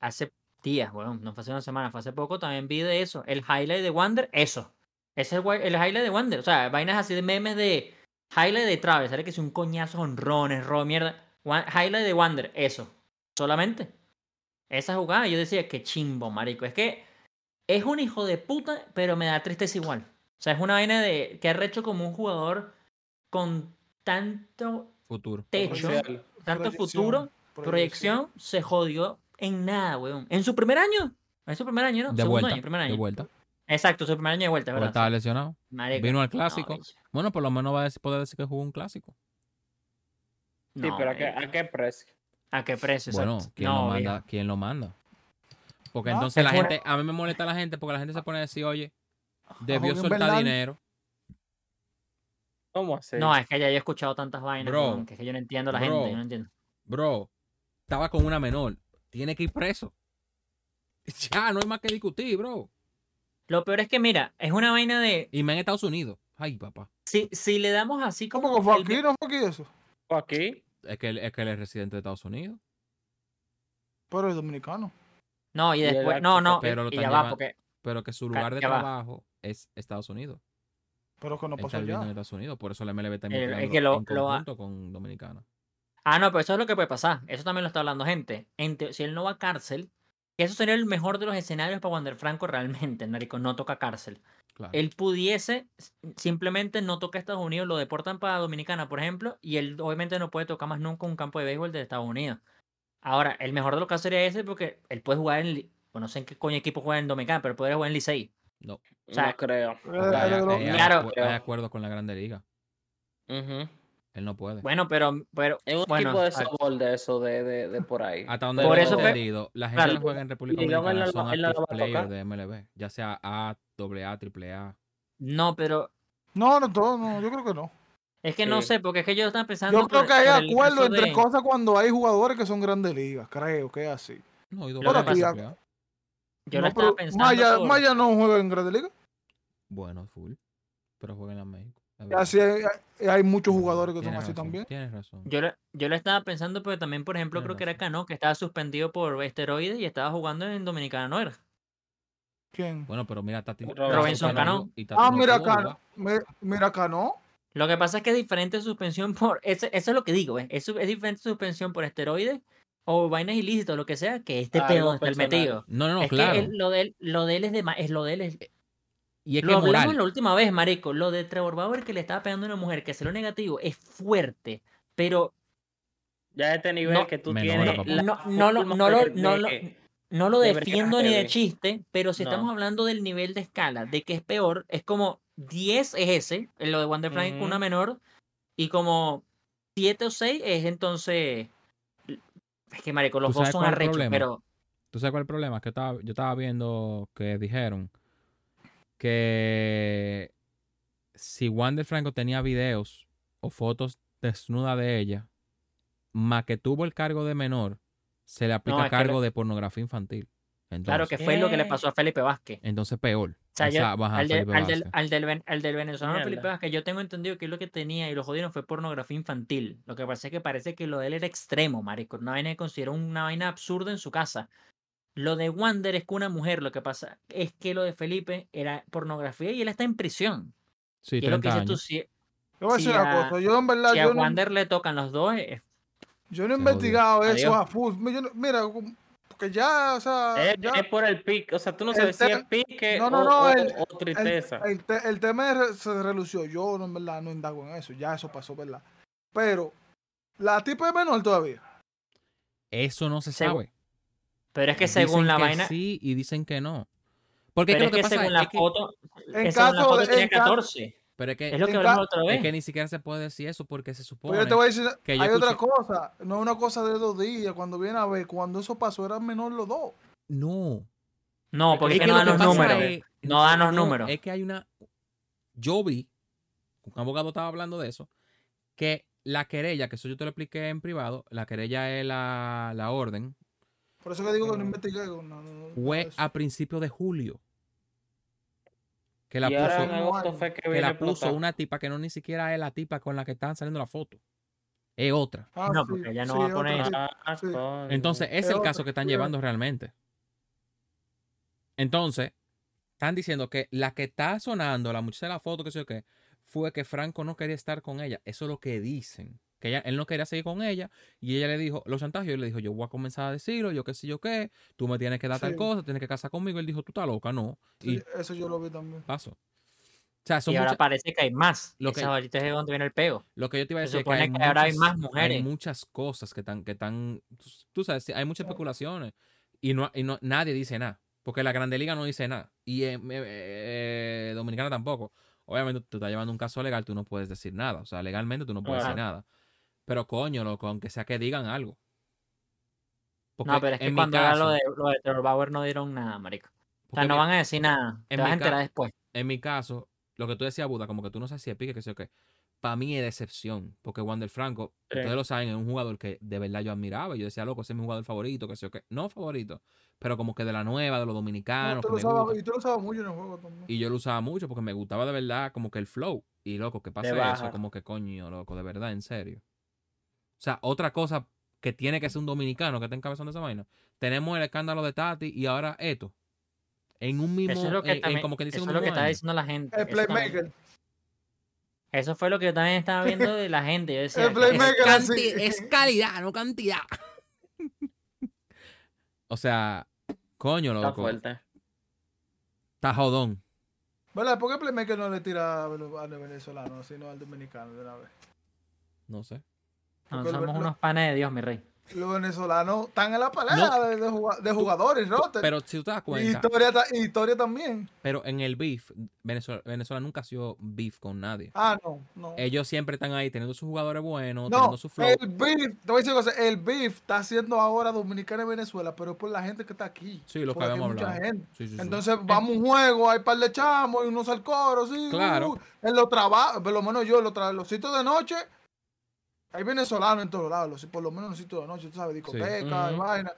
hace días, bueno, no fue hace una semana, fue hace poco, también vi de eso, el highlight de Wander, eso. Ese es el, el highlight de Wander, o sea, vainas así de memes de highlight de Travis, ¿sabes? Que es un coñazo, honrones, ro, mierda. Highlight de Wander, eso, solamente. Esa jugada, yo decía, que chimbo, marico, es que es un hijo de puta, pero me da tristeza igual. O sea, es una vaina de que ha hecho como un jugador con tanto Futuro. techo, tanto Proyección, futuro, proyección, se jodió en nada, weón. En su primer año. En su primer año, ¿no? De Segundo vuelta. año, primer De año. vuelta. Exacto, su primer año de vuelta, ¿verdad? estaba lesionado. Marico, Vino al clásico. Bueno, por lo menos va a decir- poder decir que jugó un clásico. Sí, No, pero ¿a qué. ¿a qué precio? ¿A qué precio? Bueno? ¿quién, no, lo manda? viejo. ¿quién lo manda? Porque Ah, entonces la gente, a mí me molesta la gente porque la gente se pone a decir, oye, debió Joaquín soltar dinero. ¿Cómo así? No, es que ya yo he escuchado tantas vainas, Bro, que es que yo no entiendo a la bro. gente, yo no entiendo. Bro, estaba con una menor. Tiene que ir preso. Ya, no hay más que discutir, bro. Lo peor es que, mira, es una vaina de. Y me en Estados Unidos. Ay, papá. Si, si le damos así como. ¿Cómo que fue aquí? ¿No fue aquí eso? ¿O aquí? Es que, él- es que él es residente de Estados Unidos. Pero es dominicano. No, y Y el después. No, fue- no, Pero lo y ya va, porque. Pero que su lugar de va. trabajo es Estados Unidos. Pero que no pasó viviendo en. Estados Unidos. Por eso el MLB está El- es investigando que lo- en lo conjunto con Dominicana. Ah, no, pero eso es lo que puede pasar. Eso también lo está hablando gente. Si él no va a cárcel, que eso sería el mejor de los escenarios para Wander Franco realmente, Narico, no toca cárcel. Claro. Él pudiese simplemente no toca Estados Unidos, lo deportan para Dominicana, por ejemplo, y él obviamente no puede tocar más nunca un campo de béisbol de Estados Unidos. Ahora, el mejor de los casos sería ese porque él puede jugar en, bueno, no sé en qué coño equipo juega en Dominicana, pero puede jugar en Licey. No. O sea, no creo. Eh, porque él hay, hay- hay Claro. acu- hay acuerdos con la Grande Liga. Él no puede. Bueno, pero, pero Es un bueno, tipo de softball de eso, de, de, de por ahí. Hasta donde Por yo eso fue- entendido, la gente claro. que juega en República Dominicana son no la active va a players de MLB. Ya sea A, AA, AAA. no, pero No, no, todo, no, yo creo que no. es que no sé, porque es que yo estaba pensando Yo creo por- que hay por acuerdo entre de- cosas cuando hay jugadores que son grandes ligas. Creo que es así. No, y Lo doble. Yo No, lo estaba pensando Maya, por- Maya no juega en grandes ligas. Bueno, full. Pero juega en la México. es así hay, muchos Es jugadores que son así razón, también. Tienes razón. Yo lo, yo lo estaba pensando, pero también, por ejemplo, Tienes creo que era. Cano, que estaba suspendido por esteroides y estaba jugando en Dominicana, ¿no era? ¿Quién? Bueno, pero mira, Tati. Robinson Cano. no- y Tati Ah, no mira me- mira acá, ¿no? Lo que pasa es que es diferente suspensión por. Eso, eso es lo que digo, ¿eh? Eso es diferente suspensión por esteroides o vainas ilícitas, lo que sea, que este Algo pedo está el metido. No, no, no, es claro. que él- lo, de él, lo de él es de. Es lo de él es- y es que lo es hablamos moral. la última vez, marico. Lo de Trevor Bauer que le estaba pegando a una mujer, que lo negativo, es fuerte. Pero Ya este nivel No, que tú tienes. la no, no, lo- no, lo, no, lo, no lo de defiendo ni de chiste, pero si estamos hablando del nivel de escala, de que es peor, es como 10 es ese, en lo de Wander Frank con una menor, y como 7 o 6 es entonces. Es que, marico, los ¿Tú dos son arrechos, pero. ¿Tú sabes cuál es el problema? Que estaba, yo estaba viendo que dijeron que si Wander Franco tenía videos o fotos desnuda de ella, más que tuvo el cargo de menor, se le aplica que cargo de pornografía infantil. Entonces, Claro que fue lo que le pasó a Felipe Vázquez. entonces peor. O sea, yo- Esa baja al, de- Felipe al del, al del ven- al del venezolano Felipe. Vázquez, yo tengo entendido que lo que tenía y lo jodieron fue pornografía infantil. Lo que pasa es que parece que lo de él era extremo, marico. Una vaina que consideró una vaina absurda en su casa. Lo de Wander es que una mujer, lo que pasa es que lo de Felipe era pornografía y él está en prisión. Sí, y es lo que 30 dices tú, si, Yo voy a Si decir una a- cosa. Yo en verdad, si a no, Wander le tocan los dos, es- yo no he Se investigado eso Adiós. a full. Yo no- Mira, porque ya, o sea, Es, ya, es por el pique. O sea, tú no sabes si es pique No, no, o, no, o- el- o tristeza. el, te- el tema re- se relució. Yo, no, en verdad, no indago en eso. Ya eso pasó, ¿verdad? Pero, la tipa es menor todavía. Eso no se sabe. pero es que Dicen según la que vaina, Sí, y dicen que no. Porque es pero que es lo que, que pasa según la es que, foto, En es según la caso foto de- tenía en ca- 14. Pero es que, Es lo que hablamos es que ni siquiera se puede decir eso porque se supone Pero yo te voy a decir, que hay otra cosa. No es una cosa de dos días. Cuando viene a ver, cuando eso pasó, eran menor los dos. No. No, porque es que que no dan los números. es- No dan los números. Es que hay una. Yo vi un abogado estaba hablando de eso, que la querella, que eso yo te lo expliqué en privado, la querella es la, la orden, Por eso que digo que no investigué. No, no, no, fue a principios de julio. Que la y ahora en puso, agosto fue que, que viene a la puso explotar. una tipa que no ni siquiera es la tipa con la que están saliendo la foto. Es otra. Ah, No, sí, porque ella no sí, va a poner-. Ah, Sí. Entonces, es Es el otra, caso que están sí. llevando realmente. Entonces, están diciendo que la que está sonando, la muchacha de la foto, que sé yo qué, fue que Franco no quería estar con ella. Eso es lo que dicen. Que ella, él no quería seguir con ella y ella le dijo, los chantajes, y le dijo, yo voy a comenzar a decirlo, yo qué sé yo qué, tú me tienes que dar tal cosa, tienes que casar conmigo. Él dijo, tú estás loca, no. Sí, Y eso yo lo vi también. pasó. O sea, son Y ahora muchas- parece que hay más. Lo que- ahorita es donde viene el peo. Lo que yo te iba a decir es que, hay, que ahora hay muchas, más mujeres. hay muchas cosas que están, que están, tú sabes, hay muchas especulaciones y no, y no nadie dice nada, porque la Grande Liga no dice nada y eh, eh, eh, Dominicana tampoco. Obviamente tú estás llevando un caso legal, tú no puedes decir nada, o sea, legalmente tú no puedes decir nada. Pero coño, loco, aunque sea que digan algo. Porque No, pero es que en mi cuando era caso, lo de, lo de Trevor Bauer no dieron nada, marico. O sea, no mi- van a decir nada. Te en vas mi a enterar después. en mi caso, lo que tú decías, Buda, como que tú no sabes si es pique, que sé yo qué. Para mí es decepción, porque Wander Franco, Sí. ustedes lo saben, es un jugador que de verdad yo admiraba. Yo decía, loco, ese es mi jugador favorito, que sé yo qué. No favorito, pero como que de la nueva, de los No, dominicanos. tú que lo gusta. y tú lo usabas mucho en el juego también. Y yo lo usaba mucho porque me gustaba de verdad como que el flow. Y loco, que pasa eso, como que coño, loco, de verdad, en serio. O sea, otra cosa que tiene que ser un dominicano que esté encabezando esa vaina. Tenemos el escándalo de Tati y ahora esto. En un mismo, Eso es lo que, en- en también- como que dice eso es lo que mismo está diciendo la gente. El playmaker. eso fue lo que yo también estaba viendo de la gente. Yo decía, El ¿qué- playmaker. es, así. canti- es calidad, no cantidad. o sea, coño, Está loco. fuerte. Está jodón. ¿Verdad? ¿Por qué Playmaker no le tira al venezolano, sino al dominicano de una vez? No sé. No, somos lo- unos panes de Dios, mi rey. Los venezolanos están en la pelea No. de, de juga- de jugadores, Rotter. Pero si tú te das Y cuenta, historia, también. pero en el beef, Venezuela, Venezuela nunca ha sido beef con nadie. Ah, no, no. Ellos siempre están ahí teniendo sus jugadores buenos, No, teniendo su flow. el beef, te voy a decir una cosa, el beef está haciendo ahora Dominicana y Venezuela, pero es por la gente que está aquí. Sí, lo que habíamos mucha hablado. gente. Sí, sí, sí. Entonces vamos a un juego, hay par de chamos y unos al coro, sí. Claro. uh, en los trabajos, por lo menos yo, en los sitios de noche, hay venezolanos en todos lados, por lo menos en sitios de noche, tú sabes, discotecas, y Ujú. vaina.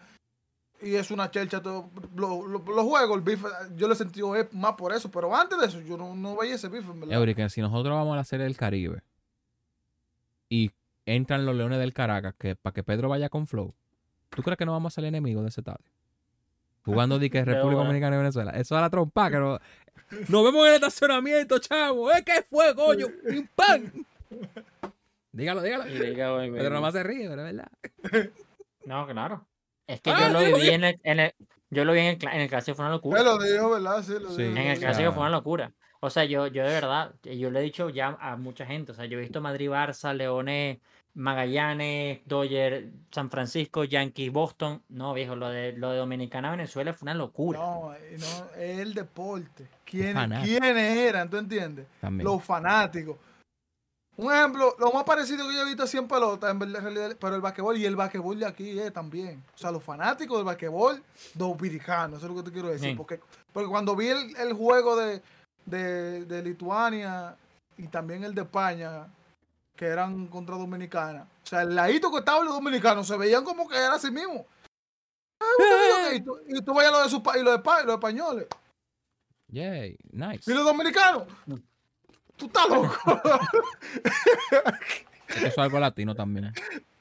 Y es una chelcha, todo. lo- lo- los juegos, el beef, yo lo he sentido más por eso, pero antes de eso, yo no, no veía ese beef, en verdad. Eurica, si nosotros vamos a la serie del Caribe y entran los Leones del Caracas que para que Pedro vaya con flow, ¿tú crees que no vamos a salir enemigos de ese estadio? Jugando de que República bueno. Dominicana y Venezuela. Eso es la trompa, que no- nos vemos en el estacionamiento, chavo. ¿Eh? ¿Qué fue, coño? ¡Pim, pam! Dígalo, dígalo. Y diga, "Oye, Pedro mira". nomás se ríe, pero es verdad. No, claro. Es que Ah, yo lo digo viví en el, en el- yo lo vi en el, en el clásico, fue una locura. Lo dijo, ¿verdad? Sí, lo Sí. dijo. En el clásico fue una locura. O sea, yo, yo de verdad, yo le he dicho ya a mucha gente. O sea, yo he visto Madrid, Barça, Leones, Magallanes, Dodger, San Francisco, Yankees, Boston. No, viejo, lo de, lo de Dominicana, Venezuela fue una locura. No, eh, no, es el deporte. ¿Quiénes. ¿Quiénes eran? ¿Tú entiendes? También. Los fanáticos. Un ejemplo, lo más parecido que yo he visto así en pelota, en realidad, pero el basquetbol y el basquetbol de aquí es también. O sea, los fanáticos del basquetbol dominicanos, eso es lo que te quiero decir. Sí. Porque, porque cuando vi el, el juego de, de, de Lituania y también el de España, que eran contra Dominicana, o sea, el ladito que estaban los dominicanos se veían como que era así mismo. Ah, y tú, y tú veías lo de su país, lo de los españoles. Yay, nice. ¿Y los dominicanos? Tú estás loco. Eso es algo latino también.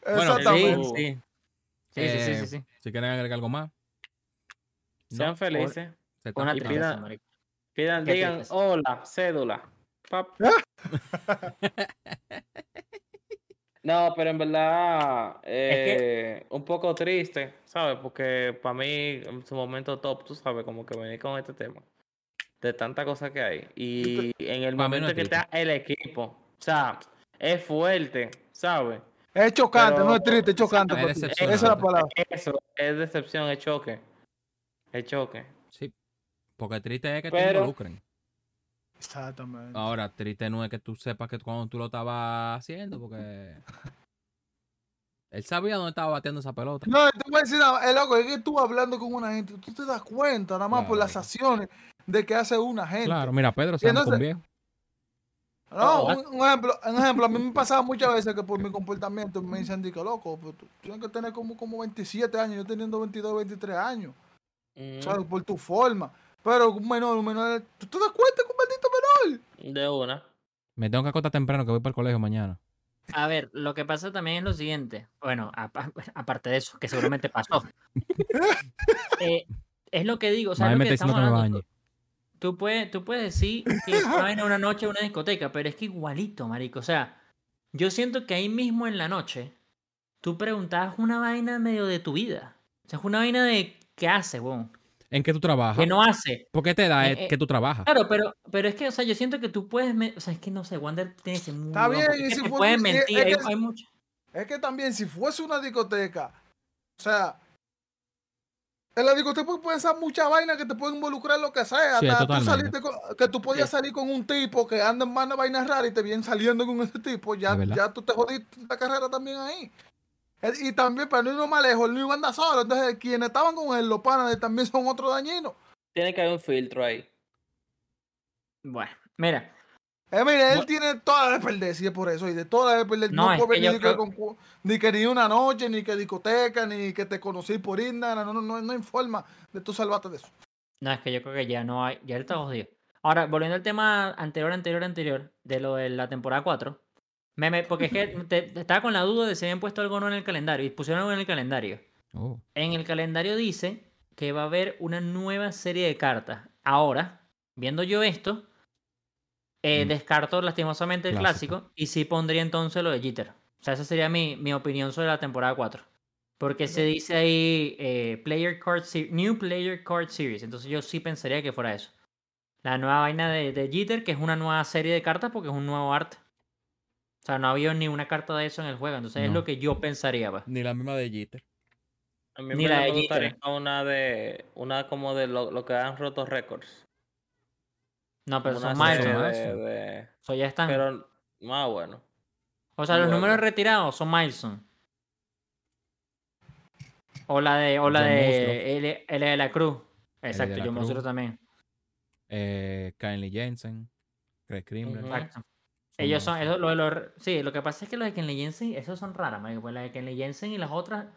Bueno, Sí, Exactamente. sí. Sí, sí, sí, sí, Eh, sí. Si quieren agregar algo más. Sean No, felices. se Y. Pidan, Qué digan, hola, cédula. Pap. No, pero en verdad, eh, un poco triste, ¿sabes? Porque para mí, en su momento top, tú sabes, como que venir con este tema. De tanta cosa que hay. Y en el no momento es que triste. está el equipo, o sea, es fuerte, ¿sabes? Es chocante, Pero- no es triste, es chocante. Es. Esa es la palabra. Eso es decepción, es choque. Es choque. Sí. Porque triste es que te Pero- involucren. Exactamente. Ahora, triste no es que tú sepas que cuando tú lo estabas haciendo, porque. Él sabía dónde estaba bateando esa pelota. No, te voy a decir nada, es loco, es que tú hablando con una gente, tú te das cuenta nada más por las acciones de que hace una gente. Claro, mira, Pedro se entonces- viejo. No, Oh, un, un ejemplo, un ejemplo, a mí me pasaba muchas veces que por mi comportamiento me dicen, que loco, pues, tú tienes que tener como, como 27 años, yo teniendo 22, 23 años, Mm, ¿sabes? Por tu forma. Pero un menor, un menor, ¿tú te das cuenta que un maldito menor? De una. Me tengo que acostar temprano que voy para el colegio mañana. A ver, lo que pasa también es lo siguiente. Bueno, apa- aparte de eso, que seguramente pasó. Eh, es lo que digo, o sea, lo que estamos hablando. Tú, puedes, tú puedes decir que es una vaina una noche en una discoteca, pero es que igualito, marico. O sea, yo siento que ahí mismo en la noche, tú preguntabas una vaina medio de tu vida. O sea, es una vaina de qué hace, weón. ¿En qué tú trabajas? ¿Qué no hace? ¿Por qué te da Eh, eh, que tú trabajas? Claro, pero, pero es que, o sea, yo siento que tú puedes. me- O sea, es que no sé, Wander tiene ese muy. Está bien, y que si fuese- pueden y- mentir, es hay, que- hay mucho. Es que también si fuese una discoteca, o sea, en la discoteca puede ser mucha vaina que te puede involucrar lo que sea. Sí, hasta tú saliste con- que tú podías Sí. salir con un tipo que anda en más vainas raras y te vienen saliendo con ese tipo, ya, ya tú te jodiste la carrera también ahí. Eh, Y también, para no irnos más lejos, él no iba a andar solo. Entonces, quienes estaban con él, los panas, también son otros dañinos. Tiene que haber un filtro ahí. Bueno, mira, Eh, él tiene toda la de perder, sí, es por eso. Y de toda la de perder, No, no, venir ni, creo- con ni que ni una noche, ni que discoteca, ni que te conocí por Instagram. No, no, no, no hay forma de tú salvarte de eso. No, es que yo creo que ya no hay, ya él está jodido. Ahora, volviendo al tema anterior, anterior, anterior, de lo de la temporada 4, me, me- porque es que te- te estaba con la duda de si habían puesto algo o no en el calendario, y pusieron algo en el calendario. Oh. En el calendario dice que va a haber una nueva serie de cartas. Ahora, viendo yo esto, eh, Mm. descarto lastimosamente el Clásico. clásico y sí pondría entonces lo de Jeter. O sea, esa sería mi, mi opinión sobre la temporada 4. Porque se dice ahí eh, Player Card New Player Card Series. Entonces yo sí pensaría que fuera eso. La nueva vaina de, de Jeter, que es una nueva serie de cartas porque es un nuevo arte. O sea, no había ni una carta de eso en el juego. Entonces es lo que yo pensaría. pues. Ni la misma de Jeter. A mí Ni me, la de me gustaría Jeter. una de. Una como de lo, lo que han roto récords. No, pero son serie Milestone. Milestone. de, ya están. Pero más bueno. o sea, los números retirados son Milestone. O la de, o la John de L, L de la Cruz. Exacto, yo. Monstruo también. Eh, Kylie Jensen. Craig Krimler. Exacto. Son Ellos son, eso, lo sí, lo que pasa es que los de Kenley Jensen, esos son raras, pues las de Kenley Jensen y las otras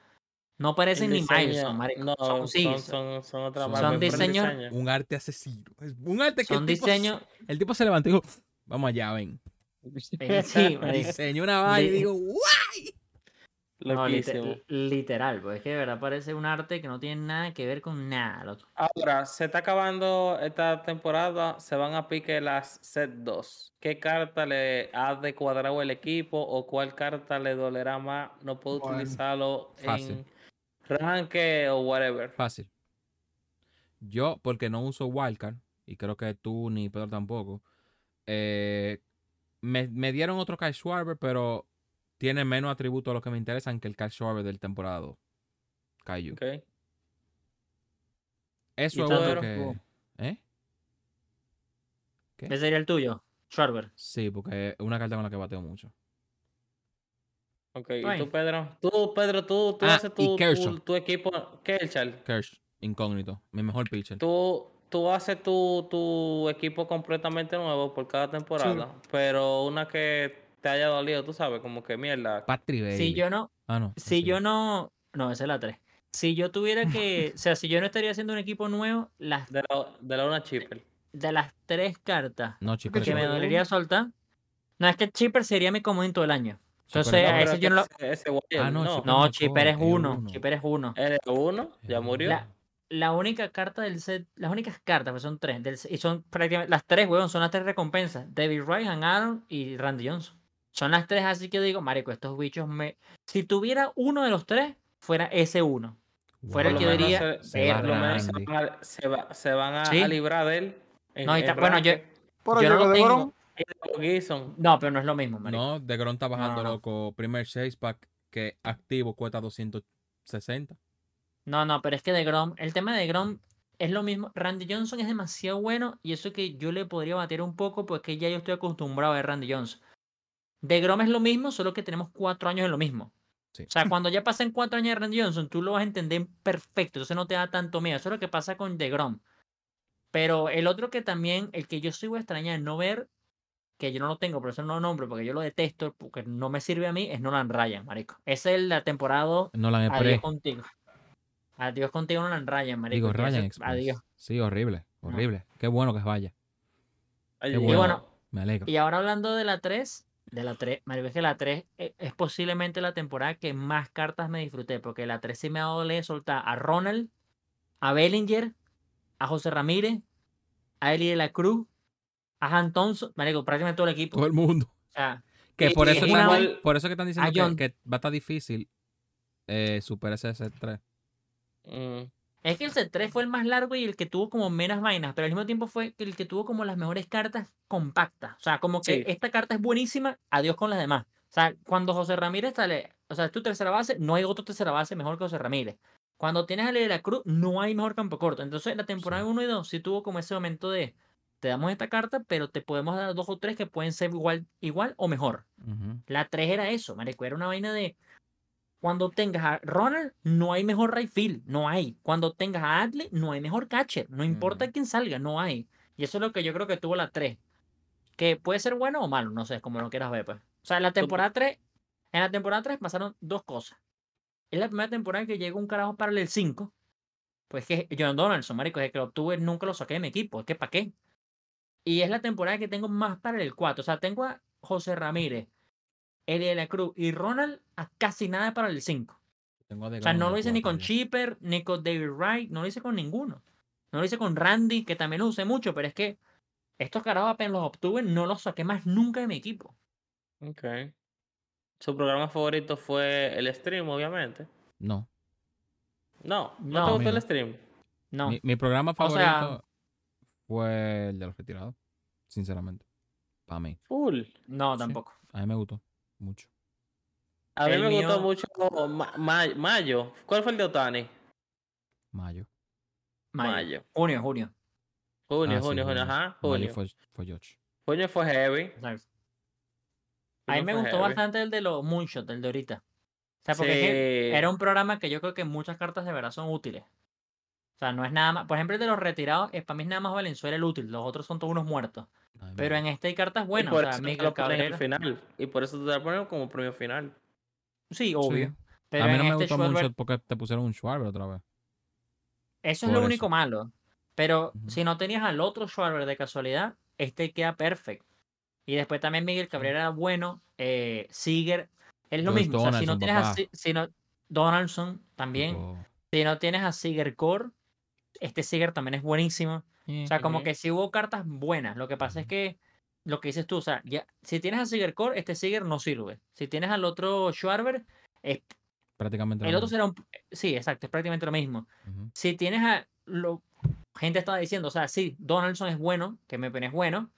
no parecen ni diseño- Milestone, marico. No, son, sí, son, son, son, son otra son el diseños- diseño. Un arte asesino. Es un arte que son el tipo, diseños, el tipo se levantó y dijo, vamos allá, ven. sí. Diseñó una vaina y digo, Loquísimo. literal, pues es que de verdad parece un arte que no tiene nada que ver con nada, loco. Ahora, se está acabando esta temporada, se van a pique las set 2. ¿Qué carta le ha de cuadrado el equipo o cuál carta le dolerá más? No puedo Bueno, utilizarlo fácil. en ranque o whatever. Fácil. Yo, porque no uso Wildcard, y creo que tú ni Pedro tampoco, eh, me, me dieron otro Kyle Schwarber, pero tiene menos atributos a los que me interesan que el Kyle Schwarber del temporada 2. Caillou. Ok. Eso ¿Y es otro que... ¿Eh? ¿Qué? Ese sería el tuyo, Schwarber. Sí, porque es una carta con la que bateo mucho. Ok, ¿y tú, Pedro? Tú, Pedro, tú, tú Ah, haces tu, Kershaw. tu, tu equipo. Kershaw. Kersh, incógnito, mi mejor pitcher. Tú, tú haces tu, tu equipo completamente nuevo por cada temporada, pero una que te haya dolido, tú sabes, como que mierda. Patri Bailey. Si yo no, Ah, no. si yo no. no, esa es la 3. Si yo tuviera que, o sea, si yo no estaría haciendo un equipo nuevo, las De la, de la una chipper. de las tres cartas No, chipper. que me dolería soltar, no es que Chipper sería mi comodín todo el año. Entonces, a no, ese yo no lo, ese, ese Wyatt, Ah, no, no. Chipper No, no Chipper es uno. uno. Chipper es uno. ¿Eres uno? ¿Ya Es murió? La, la única carta del set, las únicas cartas, pues son tres, del y son prácticamente, las tres, weón, son las tres recompensas. David Wright, Han Aaron y Randy Johnson. Son las tres, así que digo, marico, estos bichos me... Si tuviera uno de los tres, fuera ese uno. fuera el que diría, se- se va por lo menos se Randy. van a, se va- se van a, Sí. a librar de él. en- No, y en ta- bueno, yo. Pero yo no lo tengo. No, pero no es lo mismo, marico. No, de Gron está bajando, no, no. loco. Primer 6 pack que activo cuesta 260. No, no, pero es que de Grom, el tema de Grom es lo mismo. Randy Johnson es demasiado bueno y eso que yo le podría bater un poco, pues que ya yo estoy acostumbrado a ver Randy Johnson. De Grom es lo mismo, solo que tenemos cuatro años en lo mismo. Sí. O sea, cuando ya pasen cuatro años de Randy Johnson, tú lo vas a entender perfecto, entonces no te da tanto miedo. Eso es lo que pasa con The Grom. Pero el otro que también, el que yo sí voy a extrañar no ver, que yo no lo tengo, por eso no lo nombro, porque yo lo detesto, porque no me sirve a mí, es Nolan Ryan, marico. Esa es la temporada Nolan Adiós Express. contigo. Adiós contigo, Nolan Ryan, marico. Digo, Ryan Express. Adiós. Sí, horrible, horrible. Qué bueno que vaya. Qué. Y bueno. Me alegro. y ahora hablando de la 3, de la 3, marico, es que la 3 e- es posiblemente la temporada que más cartas me disfruté, porque la 3 sí me ha dado de soltar a Ronald, a Bellinger, a José Ramírez, a Eli de la Cruz, a Han Thompson, marico, prácticamente todo el equipo. Todo el mundo. O sea, Que Y- por y eso, es una están, vez- por eso que están diciendo que, John. que va a estar difícil eh, superar ese C3. Mm. Es que el C3 fue el más largo y el que tuvo como menos vainas, pero al mismo tiempo fue el que tuvo como las mejores cartas compactas. O sea, como que Sí. esta carta es buenísima, adiós con las demás. O sea, cuando José Ramírez sale, o sea, es tu tercera base, no hay otro tercera base mejor que José Ramírez. Cuando tienes a Ley de la Cruz, no hay mejor campo corto. Entonces, la temporada Sí. 1 y 2 sí tuvo como ese momento de, te damos esta carta, pero te podemos dar dos o tres que pueden ser igual, igual o mejor. La 3 era eso, marico, era una vaina de cuando tengas a Ronald, no hay mejor right field, no hay. Cuando tengas a Adley, no hay mejor catcher, no importa quién salga, no hay. Y eso es lo que yo creo que tuvo la 3. Que puede ser bueno o malo, no sé, como lo quieras ver, pues. O sea, en la temporada 3, en la temporada 3 pasaron dos cosas. Es la primera temporada que llegó un carajo para el 5. Pues que John Donaldson, marico, desde que lo obtuve nunca lo saqué de mi equipo, es que ¿para qué? Y es la temporada que tengo más para el 4. O sea, tengo a José Ramírez, Eddie de la Cruz y Ronald a casi nada para el 5. Tengo a O sea, no lo hice ni con. Chipper, ni con David Wright, no lo hice con ninguno. No lo hice con Randy, que también lo usé mucho, pero es que estos carajos apenas los obtuve, no los saqué más nunca de mi equipo. Ok. Su programa favorito fue el stream, obviamente. No. No, ¿no, No. te gustó el stream? No. Mi, mi programa O favorito sea- fue el de los retirados. Sinceramente. Para mí. Full. No, Sí. tampoco. A mí me gustó. Mucho. A mí El me gustó mío- mucho Ma- Ma- Mayo. ¿Cuál fue el de Otani? Mayo. Mayo. Mayo. Junio, junio. Junio, Ah, sí, junio, junio, ajá. Mayo Junio. fue, fue George. Junio fue heavy. Exacto. A mí Junio me gustó heavy. bastante el de los Moonshot, el de ahorita. O sea, porque es que Sí. era un programa que yo creo que muchas cartas de verdad son útiles. O sea, no es nada más. Por ejemplo, el de los retirados, es, para mí es nada más Valenzuela el útil. Los otros son todos unos muertos. A Pero en este hay cartas Y buenas. por O sea, eso Miguel Cabrera. al final. Y por eso te lo ponen como premio final. Sí, obvio. Pero a mí no me este gustó Schwarber- mucho porque te pusieron un Schwarber otra vez. Eso es lo único malo. Pero si no tenías al otro Schwarber de casualidad, este queda perfecto. Y después también Miguel Cabrera era bueno. Eh, Seager. Es lo mismo. o sea, si no tienes a papá. Si- si no, Donaldson también. Tipo, Si no tienes a Seager Core, este Seager también es buenísimo. O sea, como que sí hubo cartas buenas. Lo que pasa es que lo que dices tú, o sea, ya, si tienes a Seager Core, este Seager no sirve. Si tienes al otro Schwarber, es- prácticamente el lo otro mismo. será un. Sí, exacto, es prácticamente lo mismo. Si tienes a lo gente estaba diciendo, o sea, sí, Donaldson es bueno, que me es bueno,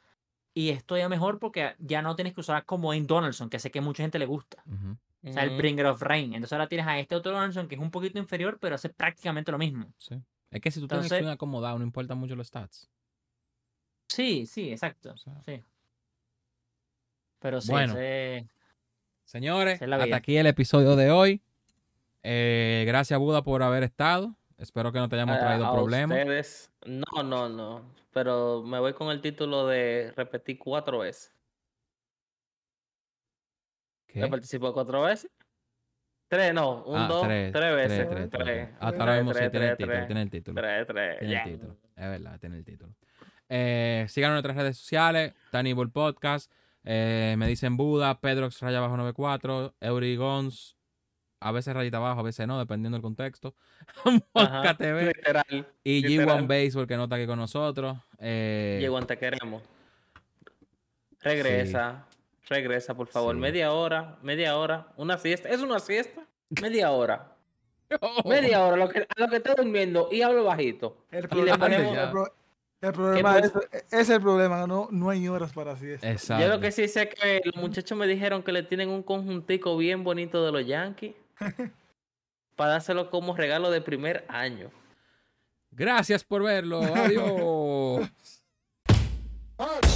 y esto ya mejor porque ya no tienes que usar como en Donaldson, que sé que mucha gente le gusta. O sea, el Ujú. Bringer of Rain. Entonces ahora tienes a este otro Donaldson que es un poquito inferior, pero hace prácticamente lo mismo. Sí. Es que si tú tienes Entonces- un acomodado, no importan mucho los stats. Sí, sí, exacto. O sea. sí. Pero sí, Bueno. ese- Señores, hasta aquí el episodio de hoy. Eh, gracias, Buda, por haber estado. Espero que no te hayamos A- traído a problemas. ustedes- No, no, no. Pero me voy con el título de repetir cuatro veces. ¿Qué? ¿He participado cuatro veces? Tres, no. Un, Ah, dos, tres, tres, veces. tres, tres. Hasta Tres, ahora mismo sí tiene el título, tiene el título. Tres, tres, Tiene el título. Es verdad, tiene el título. Eh, síganos en nuestras redes sociales, Tanibul Podcast, eh, me dicen Buda, Pedrox raya abajo 94, Eurigons, a veces rayita abajo, a veces no, dependiendo del contexto. Mosca TV Literal. y literal. G1 Baseball que no está aquí con nosotros. Eh, Llegó te queremos. Regresa. Regresa, por favor. Sí. Media hora, media hora. Una siesta. ¿Es una siesta? Media hora. Oh. Media hora, lo que, a lo que esté durmiendo y hablo bajito. El Y le problema, ponemos- el pro- el problema ¿Qué es, es el problema, no, no hay horas para siesta. Exacto. Yo lo que sí sé es que los muchachos me dijeron que le tienen un conjuntico bien bonito de los Yankees para dárselo como regalo de primer año. Gracias por verlo. Adiós.